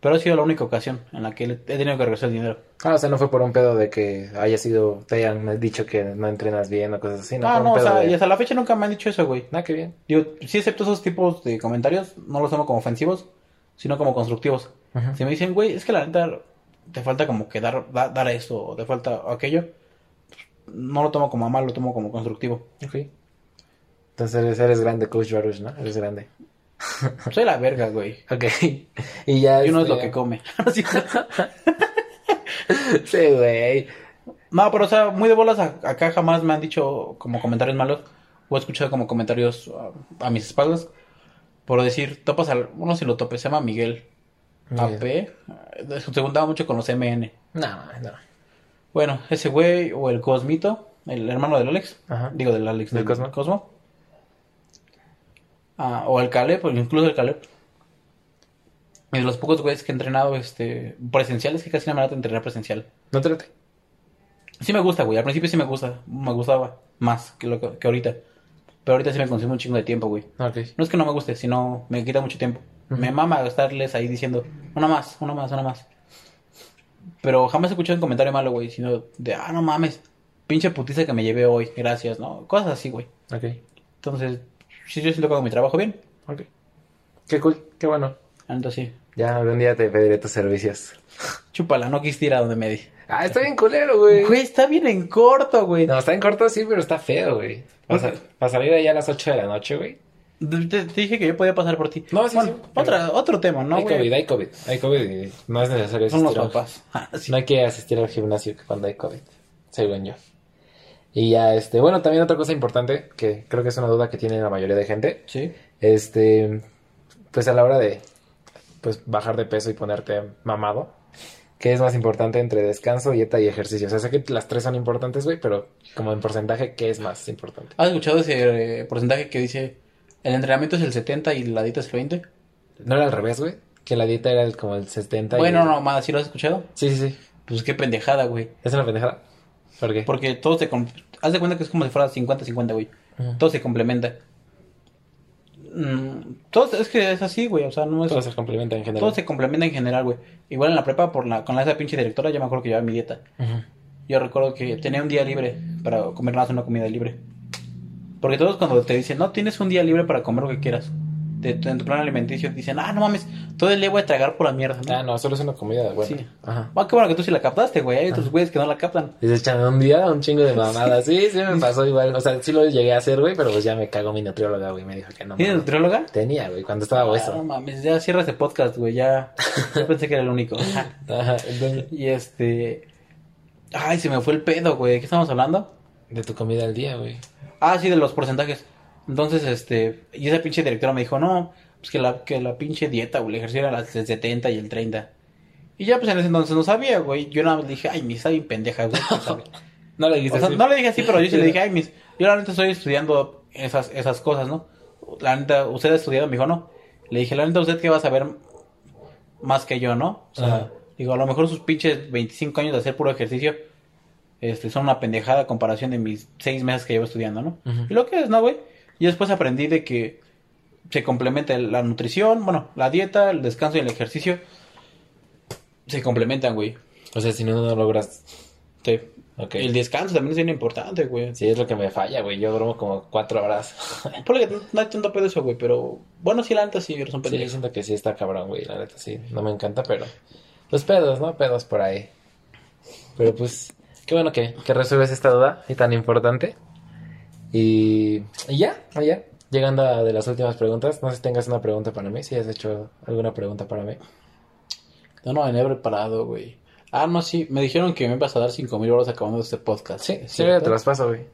Pero ha sido la única ocasión en la que he tenido que regresar el dinero. Ah, o sea, no fue por un pedo de que haya sido, te hayan dicho que no entrenas bien o cosas así, no, No, fue no, o sea, de- y hasta la fecha nunca me han dicho eso, güey. Ah, qué bien. Digo, sí acepto esos tipos de comentarios, no los tomo como ofensivos, sino como constructivos. Ajá. Si me dicen, güey, es que la neta te falta como que dar, da- dar esto, o te falta aquello, no lo tomo como a mal, lo tomo como constructivo. Ok. Entonces eres, eres grande, Coach Baruch, ¿no? Eres grande. Soy la verga, güey. Ok. Y ya Y uno es este, lo que come. Sí. Güey. no, pero o sea, muy de bolas a- acá jamás me han dicho como comentarios malos, o he escuchado como comentarios a, a mis espaldas, por decir, topas al, uno si lo topes, se llama Miguel. AP, se juntaba mucho con los MN. No, no. Bueno, ese güey o el Cosmito, el hermano del Alex, Ajá. digo del Alex, ¿Del Cosmo? Ah, o el Caleb, o incluso el Caleb. Y de los pocos güeyes que he entrenado este, presenciales, que casi no me late entrenar presencial. No trate. Sí me gusta, güey, al principio sí me gusta, me gustaba más que, lo que, que ahorita. Pero ahorita sí me consume un chingo de tiempo, güey. Ok. No es que no me guste, sino me quita mucho tiempo. Me mama estarles ahí diciendo, una más, una más, una más. Pero jamás he escuchado un comentario malo, güey, sino de, ah, no mames, pinche putiza que me llevé hoy, gracias, ¿no? Cosas así, güey. Ok. Entonces, sí, yo siento que hago mi trabajo bien. Ok. Qué cool. Qué bueno. Entonces, sí. Ya algún día te pediré tus servicios. Chúpala, no quisiste ir a donde me di. Ah, está bien culero, güey. Güey, está bien en corto, güey. No, está en corto sí, pero está feo, güey. Para, salir allá a las 8 de la noche, güey. Te, te dije que yo podía pasar por ti. No, sí, Bueno, sí. Otra, otro tema, ¿no, hay güey? COVID, hay COVID. Hay COVID y no es necesario Son los asistir. papás. Ah, sí. No hay que asistir al gimnasio cuando hay COVID, según yo. Y ya, este, bueno, también otra cosa importante, que creo que es una duda que tiene la mayoría de gente, Sí. este, pues a la hora de, pues, bajar de peso y ponerte mamado, ¿qué es más importante entre descanso, dieta y ejercicio? O sea, sé que las tres son importantes, güey, pero como en porcentaje, ¿qué es más importante? ¿Has escuchado ese eh, porcentaje que dice el entrenamiento es el 70 y la dieta es el 20? ¿No era al revés, güey? Que la dieta era el- como el 70 y... Bueno, no, más, ¿sí lo has escuchado? Sí, sí, sí. Pues qué pendejada, güey. ¿Es una pendejada? ¿Por qué? Porque todo se... Haz de cuenta que es como si fuera 50-50, güey. Ujú. Todo se complementa. Mm, todo es que es así, güey. O sea, no es... Todo se complementa en general. Todo se complementa en general, güey. Igual en la prepa, por la, con esa pinche directora, yo me acuerdo que llevaba mi dieta. Yo recuerdo que tenía un día libre para comer nada más una comida libre. Porque todos cuando te dicen, no, tienes un día libre para comer lo que quieras. De, en tu plan alimenticio dicen, ah, no mames, todo el día voy a tragar por la mierda. ¿no? Ah, no, solo es una comida, güey. Sí. Ajá. Ah, qué bueno que tú sí la captaste, güey. Hay otros güeyes que no la captan. Se echan un día un chingo de mamadas. Sí, sí me pasó igual. O sea, sí lo llegué a hacer, güey, pero pues ya me cagó mi nutrióloga, güey. Me dijo que no. ¿Tienes nutrióloga? Tenía, güey, cuando estaba Ah, no hueso. mames, ya cierra ese podcast, güey. Ya, yo pensé que era el único. Ajá, entonces, y este. Ay, se me fue el pedo, güey. ¿De qué estamos hablando? de tu comida al día, güey. Ah, sí, de los porcentajes. Entonces, este, y esa pinche directora me dijo, no, pues que la, que la pinche dieta, güey, el ejercicio era las- el 70 y el 30. Y ya, pues en ese entonces no sabía, güey. Yo nada más le dije, ay, mi está bien pendeja, güey. no sabe". No le dijiste o sea, así. no le dije así, pero yo sí le dije, ay, mis, yo la neta estoy estudiando esas, esas cosas, ¿no? La neta, usted ha estudiado, me dijo, no. Le dije, la neta, usted que va a saber más que yo, ¿no? O sea, Ajá. digo, a lo mejor sus pinches 25 años de hacer puro ejercicio, este, son una pendejada a comparación de mis seis meses que llevo estudiando, ¿no? Y lo que es, ¿no, güey? Y después aprendí de que se complementa la nutrición, bueno, la dieta, el descanso y el ejercicio. Se complementan, güey. O sea, si no, no logras. Sí. Ok. El descanso también es bien importante, güey. Sí, es lo que me falla, güey. Yo duermo como cuatro horas. Ponle que no hay tanto pedo eso, güey, pero bueno, sí, la neta sí, eres un Sí, pendejo. siento que sí está cabrón, güey. La neta, sí. No me encanta, pero. Los pedos, ¿no? Pedos por ahí. Pero pues. Qué bueno que, que resuelves esta duda y tan importante. Y. Y ya, y ya. Llegando a de las últimas preguntas. No sé si tengas una pregunta para mí. Si has hecho alguna pregunta para mí. No, no, venía preparado, güey. Ah, no, sí, me dijeron que me ibas a dar cinco mil euros acabando este podcast. Sí, ¿Es sí, te las paso, güey.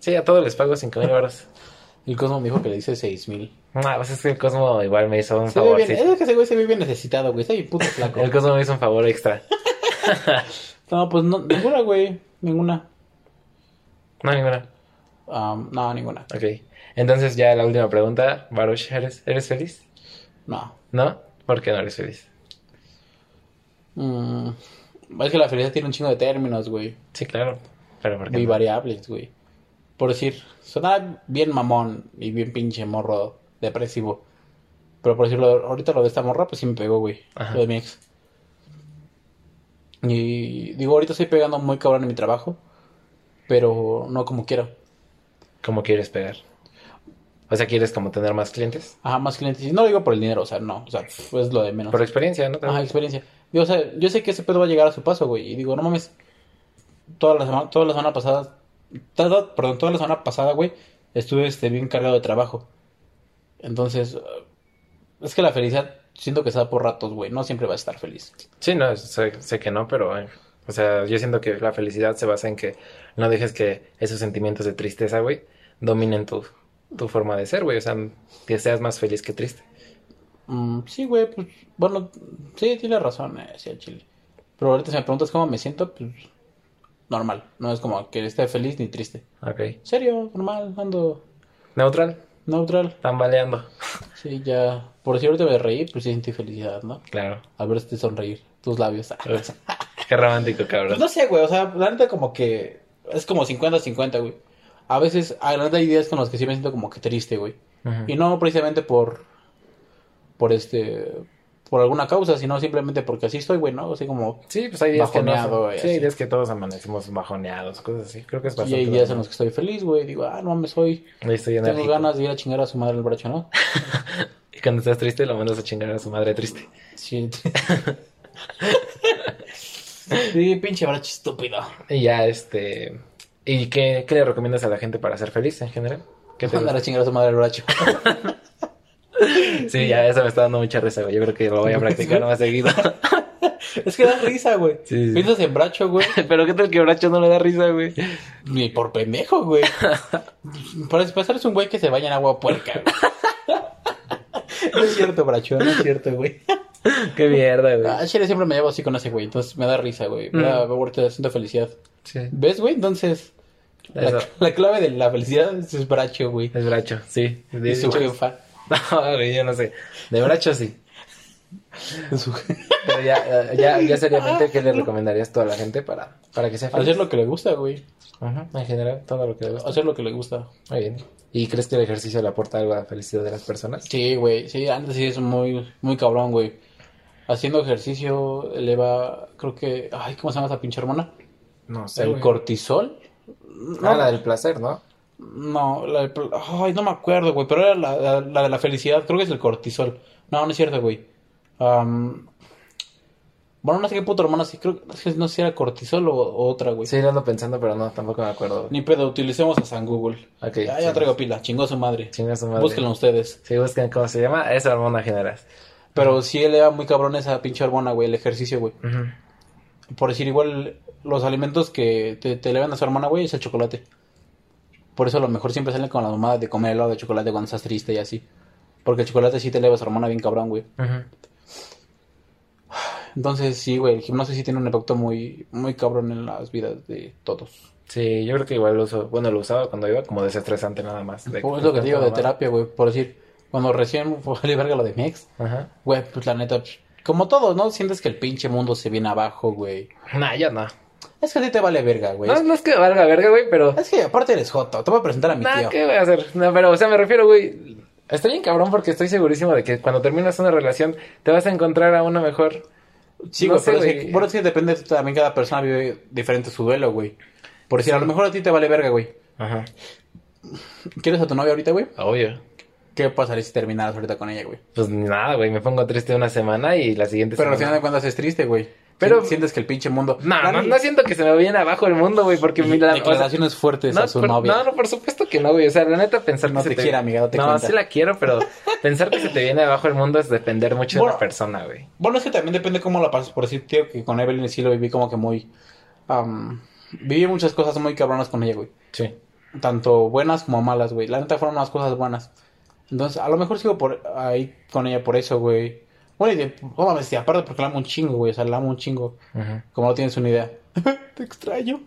Sí, a todos les pago cinco mil euros. El Cosmo me dijo que le dice seis mil. No, pues es que el Cosmo igual me hizo un Se favor. bien, sí. es que ese güey se ve bien necesitado, güey. Está bien puto flaco. El Cosmo me hizo un favor extra. No, pues no, ninguna, güey. Ninguna. No, ninguna. Um, no, ninguna. Ok. Entonces ya la última pregunta. Baruch, ¿eres, ¿eres feliz? No. ¿No? ¿Por qué no eres feliz? Mm, es que la felicidad tiene un chingo de términos, güey. Sí, claro. Pero ¿por qué Muy no? variables, güey. Por decir, suena bien mamón y bien pinche morro depresivo. Pero por decirlo, ahorita lo de esta morra, pues sí me pegó, güey. Ajá. Lo de mi ex. Y digo, ahorita estoy pegando muy cabrón en mi trabajo. Pero no como quiero. ¿Cómo quieres pegar? O sea, ¿quieres como tener más clientes? Ajá, más clientes. Y no lo digo por el dinero, o sea, no. O sea, pues lo de menos. Por experiencia, ¿no? Ajá, experiencia. Digo, o sea, yo sé que ese pedo va a llegar a su paso, güey. Y digo, no mames. Toda la semana, toda la semana pasada. Toda, perdón, toda la semana pasada, güey. Estuve este, bien cargado de trabajo. Entonces, eh, es que la felicidad siento que se da por ratos, güey. No siempre va a estar feliz. Sí, no, sé, sé que no, pero, eh, o sea, yo siento que la felicidad se basa en que no dejes que esos sentimientos de tristeza, güey, dominen tu, tu forma de ser, güey. O sea, que seas más feliz que triste. Mm, sí, güey, pues, bueno, sí, tienes razón, eh, sí, chile. Pero ahorita si me preguntas cómo me siento, pues, normal. No es como que esté feliz ni triste. Ok. Serio, normal, ando Neutral, neutral. tambaleando. Sí, ya, por si ahorita me reí, pues sí sentí felicidad, ¿no? Claro. A verte sonreír, tus labios. Qué romántico, cabrón. Pues no sé, güey, o sea, la neta como que es como 50-50, güey. A veces, a la neta hay días con los que sí me siento como que triste, güey. Y no precisamente por, por este, por alguna causa, sino simplemente porque así estoy, güey, ¿no? Así como, Sí, pues hay días que no. Y Sí, hay días que todos amanecemos bajoneados, cosas así. Creo que es y bastante. hay días en los que estoy feliz, güey. Digo, ah, no mames, hoy Ahí estoy tengo ganas de ir a chingar a su madre el bracho, ¿no? Y cuando estás triste, lo mandas a chingar a su madre triste. Sí. sí, pinche bracho estúpido. Y ya, este. ¿Y qué, qué le recomiendas a la gente para ser feliz en general? ¿Qué te Mandar a chingar a su madre el bracho. Sí, ya eso me está dando mucha risa, güey. Yo creo que lo voy a practicar más seguido. es que da risa, güey. Sí, sí. Piensas en bracho, güey. Pero qué tal que Bracho no le da risa, güey. Ni por pendejo, güey. Para empezar es un güey que se baña en agua puerca, güey. No es cierto, bracho, no es cierto, güey. Qué mierda, güey. Ah, chile siempre me llevo así con ese güey, entonces me da risa, güey. Me da, ahorita siento felicidad. Sí. ¿Ves, güey? Entonces, la, clave de la felicidad es bracho, güey. Es Bracho, sí. De Y su hecho, jefa. No, güey, yo no sé. De Bracho sí. Su- Pero ya, ya, ya seriamente, ¿qué le recomendarías a toda la gente para, para que sea feliz? Hacer lo que le gusta, güey. Ajá, en general, todo lo que le gusta. Hacer lo que le gusta. Muy bien. ¿Y crees que el ejercicio le aporta algo a la felicidad de las personas? Sí, güey. Sí, antes sí es muy, muy cabrón, güey. Haciendo ejercicio eleva, creo que... Ay, ¿cómo se llama esa pinche hormona? No sé. ¿El güey. cortisol? Ah, la del placer, ¿no? No, la del... Ay, no me acuerdo, güey. Pero era la, la- la de la felicidad. Creo que es el cortisol. No, no es cierto, güey. Am, Bueno, no sé qué puta hormona. Sí, creo que no sé si era cortisol o, o otra, güey. Sí, lo ando pensando, pero no, tampoco me acuerdo. Ni pedo, utilicemos a San Google. Ok, ya, sí. ya traigo pila. Chingó su madre. Chinga su madre. Búsquenlo ustedes. Si buscan cómo se llama, esa hormona generas. Pero sí eleva muy cabrón esa pinche hormona, güey. El ejercicio, güey. Por decir igual, los alimentos que te, te elevan esa hormona, güey, es el chocolate. Por eso a lo mejor siempre salen con la mamada de comer helado de chocolate cuando estás triste y así. Porque el chocolate sí te eleva esa hormona bien cabrón, güey. Entonces sí, güey, el gimnasio sí tiene un impacto muy, muy cabrón en las vidas de todos. Sí, yo creo que igual lo uso. Bueno, lo usaba cuando iba como desestresante nada más. De- Pues es lo que te digo de terapia, güey. Por decir, cuando recién fue verga lo de mi ex, Ajá. güey, pues la neta, como todos, ¿no? Sientes que el pinche mundo se viene abajo, güey. Nah, ya no. Es que a ti te vale verga, güey. No, no es que valga verga, güey, pero. Es que aparte eres joto. Te voy a presentar a mi Nah, tío. ¿qué voy a hacer? No, pero, o sea, me refiero, güey. Estoy bien cabrón porque estoy segurísimo de que cuando terminas una relación te vas a encontrar a una mejor. Sí, No güey, sé, pero es que, bueno, es que depende también cada persona vive diferente su duelo, güey. Por decir, a lo mejor a ti te vale verga, güey. Ajá. ¿Quieres a tu novia ahorita, güey? Obvio. ¿Qué pasaría si terminaras ahorita con ella, güey? Pues nada, güey. Me pongo triste una semana y la siguiente Pero al semana. final de cuentas es triste, güey. Pero- Sien- Sientes que el pinche mundo... No, no, no siento que se me viene abajo el mundo, güey, porque mi la- o sea, Declaraciones fuertes no, a su por, novia. no, no, por supuesto que no, güey. O sea, la neta, pensar No que te se quiere, amiga, No, cuenta. sí la quiero, pero pensar que se te viene abajo el mundo es depender mucho de la persona, güey. Bueno, es que también depende cómo la pasas. Por decir, tío, que con Evelyn sí lo viví como que muy... am, viví muchas cosas muy cabronas con ella, güey. Sí. Tanto buenas como malas, güey. La neta fueron unas cosas buenas. Entonces, a lo mejor sigo por ahí con ella por eso, güey. Bueno, y de, oh, mames, y aparte porque la amo un chingo, güey. O sea, la amo un chingo. Ujú. Como no tienes una idea. Te extraño.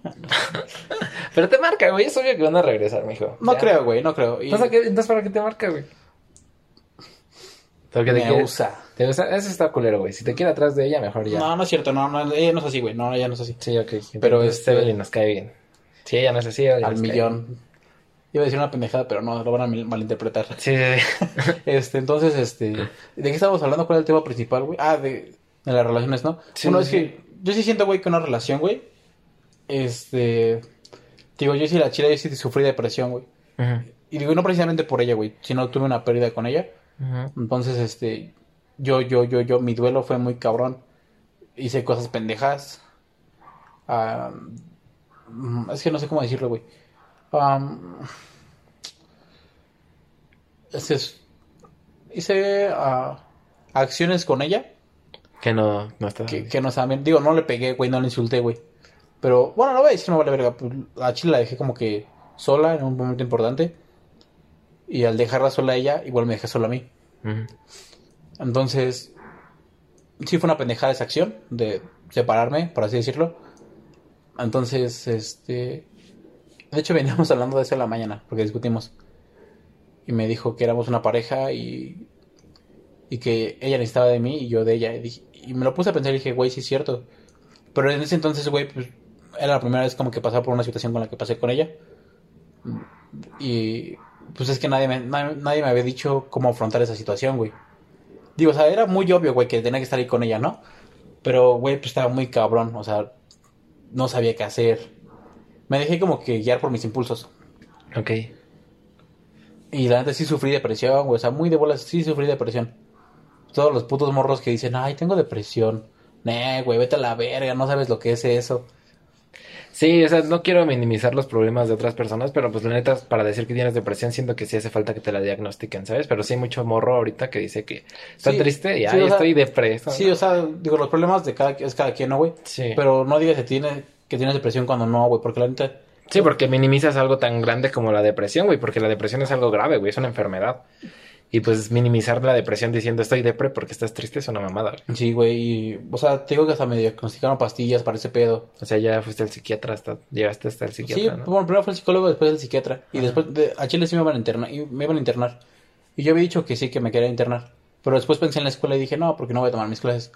Pero te marca, güey. Es obvio que van a regresar, mijo. No Ya. creo, güey, no creo. Y Entonces, ¿qué- entonces, ¿para qué te marca, güey? Porque te me quiere- usa. Te usa. Eso está culero, güey. Si te quiere atrás de ella, mejor ya. No, no es cierto. No, no, ella no es así, güey. No, ella no es así. Sí, ok. Pero este- Evelyn nos cae bien. Si ella no es así, Al millón. Iba a decir una pendejada, pero no, lo van a mal- malinterpretar. Sí, sí, sí. Este, entonces, este, ¿de qué estamos hablando? ¿Cuál es el tema principal, güey? Ah, de, de las relaciones, ¿no? Sí, bueno, es que yo sí siento, güey, que una relación, güey, este, digo, yo sí la chila, yo sí sufrí depresión, güey. Y digo, no precisamente por ella, güey, sino tuve una pérdida con ella. Entonces, este, yo, yo, yo, yo, mi duelo fue muy cabrón. Hice cosas pendejas. Ah, mm, es que no sé cómo decirlo, güey. Es- hice ah, acciones con ella Que no, no está. que, que no saben. Digo, no le pegué, güey, no le insulté, güey. Pero, bueno, no voy a decir, no vale verga. pues, A Chile la dejé como que sola en un momento importante. Y al dejarla sola a ella, igual me dejé sola a mí. Entonces, sí fue una pendejada esa acción de separarme, por así decirlo. Entonces, este... De hecho, veníamos hablando de eso en la mañana, porque discutimos. Y me dijo que éramos una pareja y... Y que ella necesitaba de mí y yo de ella. Y, dije- y me lo puse a pensar y dije, güey, sí es cierto. Pero en ese entonces, güey, pues... Era la primera vez como que pasaba por una situación con la que pasé con ella. Y... Pues es que nadie me, nadie, nadie me había dicho cómo afrontar esa situación, güey. Digo, o sea, era muy obvio, güey, que tenía que estar ahí con ella, ¿no? Pero, güey, pues estaba muy cabrón, o sea, no sabía qué hacer. Me dejé como que guiar por mis impulsos. Ok. Y la neta sí sufrí depresión, güey, o sea, muy de bolas, sí sufrí depresión. Todos los putos morros que dicen, ay, tengo depresión. Nah, güey, vete a la verga, no sabes lo que es eso. Sí, o sea, no quiero minimizar los problemas de otras personas, pero pues la neta, para decir que tienes depresión, siento que sí hace falta que te la diagnostiquen, ¿sabes? Pero sí hay mucho morro ahorita que dice que está Sí, triste y sí, ay, o sea, estoy depreso. Sí, o sea, digo, los problemas de cada, es cada quien, ¿no, güey? Sí. Pero no digas que, tiene, que tienes depresión cuando no, güey, porque la neta... Sí, porque minimizas algo tan grande como la depresión, güey, porque la depresión es algo grave, güey, es una enfermedad. Y pues minimizar la depresión diciendo estoy depre porque estás triste es una mamada, güey. Sí, güey, y, o sea, te digo que hasta me diagnosticaron pastillas para ese pedo. O sea, ya fuiste al psiquiatra hasta, llegaste hasta el Sí, psiquiatra, ¿no? bueno, primero fue el psicólogo, después el psiquiatra. Y después de, a Chile sí me iban a internar, y me iban a internar. Y yo había dicho que sí, que me quería internar. Pero después pensé en la escuela y dije, no, porque no voy a tomar mis clases.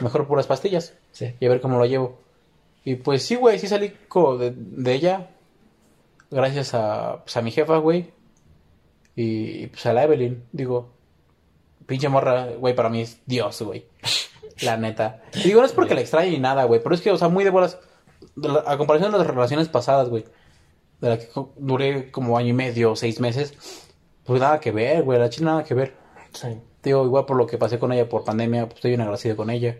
Mejor puras pastillas. Sí. Y a ver cómo lo llevo. Y pues sí, güey, sí salí co- de, de ella. Gracias a, pues, a mi jefa, güey. Y, y, pues a la Evelyn. Digo, pinche morra, güey, para mí es Dios, güey. La neta. Y digo, no es porque la extrañe ni nada, güey. Pero es que, o sea, muy de bolas. a comparación de las relaciones pasadas, güey. De la que duré como año y medio, seis meses. Pues nada que ver, güey. La chile nada que ver. Sí. Digo, igual por lo que pasé con ella por pandemia, pues estoy bien agradecido con ella.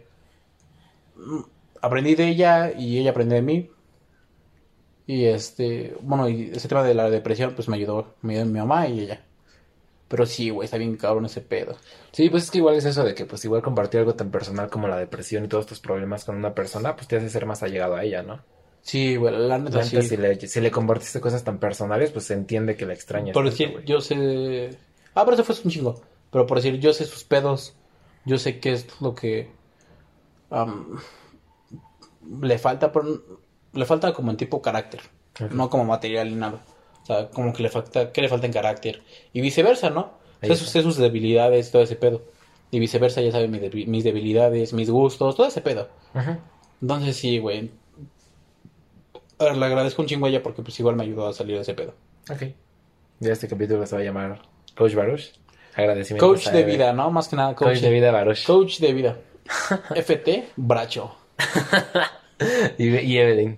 Aprendí de ella y ella aprendió de mí. Y este, bueno, y ese tema de la depresión, pues me ayudó, me ayudó mi mamá y ella. Pero sí, güey, está bien cabrón ese pedo. Sí, pues es que igual es eso de que pues igual compartir algo tan personal como la depresión y todos tus problemas con una persona, pues te hace ser más allegado a ella, ¿no? Sí, güey, la neta sí. si, le, si le compartiste cosas tan personales, pues se entiende que la extrañas. Por tanto, decir, güey. yo sé. Ah, pero eso fue un chingo. Pero por decir, yo sé sus pedos. Yo sé qué es lo que. am, le falta, pero le falta como en tipo carácter. No como material ni nada. O sea, como que le falta. ¿Qué le falta en carácter? Y viceversa, ¿no? Sé está. sus, sus debilidades, todo ese pedo. Y viceversa, ya sabe mis debilidades, mis gustos, todo ese pedo. Entonces sí, güey. Le agradezco un chingo a ella porque pues igual me ayudó a salir de ese pedo. Ok. Ya este capítulo se va a llamar Coach Baruch. Agradecimiento. Coach de vida, ¿no? Más que nada, Coach, de vida Baruch. Coach de vida. FT, Bracho. Y, y Evelyn.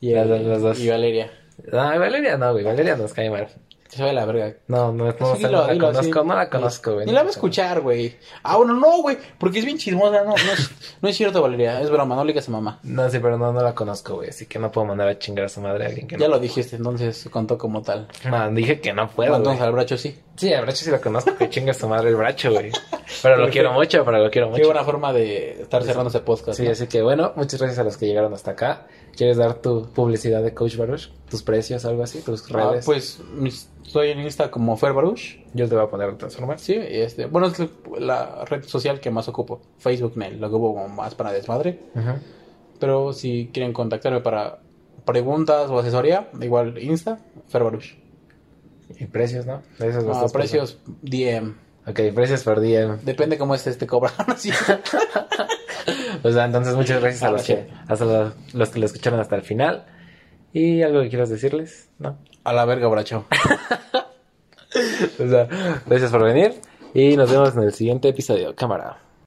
Y, Las dos, las dos. y Valeria. No, Valeria no, güey. Valeria nos cae mal. Se sabe la verga. No, no, no, Sí, no dilo, la dilo, conozco, sí. no la conozco, güey. Ni la va a escuchar, güey. Ah, bueno, no, güey. Porque es bien chismosa. No, no, es, no es cierto, Valeria. Es broma. No le digas a mamá. No, sí, pero no, no la conozco, güey. Así que no puedo mandar a chingar a su madre a alguien que Ya no. lo dijiste, entonces contó como tal. No, dije que no puedo, entonces al Bracho sí. Sí, a Bracho sí lo conozco, que chinga a su madre el Bracho, güey. Pero lo quiero mucho, pero lo quiero Qué mucho. buena forma de estar cerrando ese podcast. Sí, ¿no? así que bueno, muchas gracias a los que llegaron hasta acá. ¿Quieres dar tu publicidad de Coach Baruch? ¿Tus precios, algo así? ¿Tus Ah, redes? pues mis- estoy en Insta como Fer Baruch. Yo te voy a poner formas. Sí, y este, bueno, es la red social que más ocupo. Facebook, Nel, lo ocupo como más para desmadre. Pero si quieren contactarme para preguntas o asesoría, igual Insta, Ferbarush. Y precios, ¿no? Dos Ah, precios DM. Ok, precios por día. Depende cómo esté este cobrando. ah, entonces muchas gracias a los que, hasta los, los que lo escucharon hasta el final. ¿Y algo que quieras decirles? ¿No? A la verga, bracho. O sea, gracias por venir y nos vemos en el siguiente episodio. Cámara.